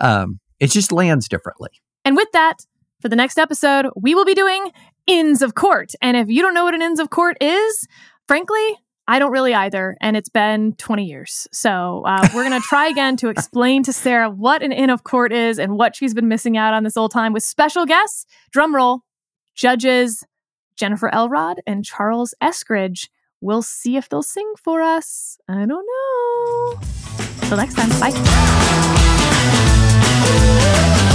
Um, it just lands differently. And with that, for the next episode, we will be doing Inns of Court. And if you don't know what an Inns of Court is, frankly, I don't really either. And it's been 20 years. So uh, we're going to try again to *laughs* explain to Sarah what an Inn of Court is and what she's been missing out on this whole time with special guests, drumroll, judges Jennifer Elrod and Charles Eskridge. We'll see if they'll sing for us. I don't know. Till next time. Bye.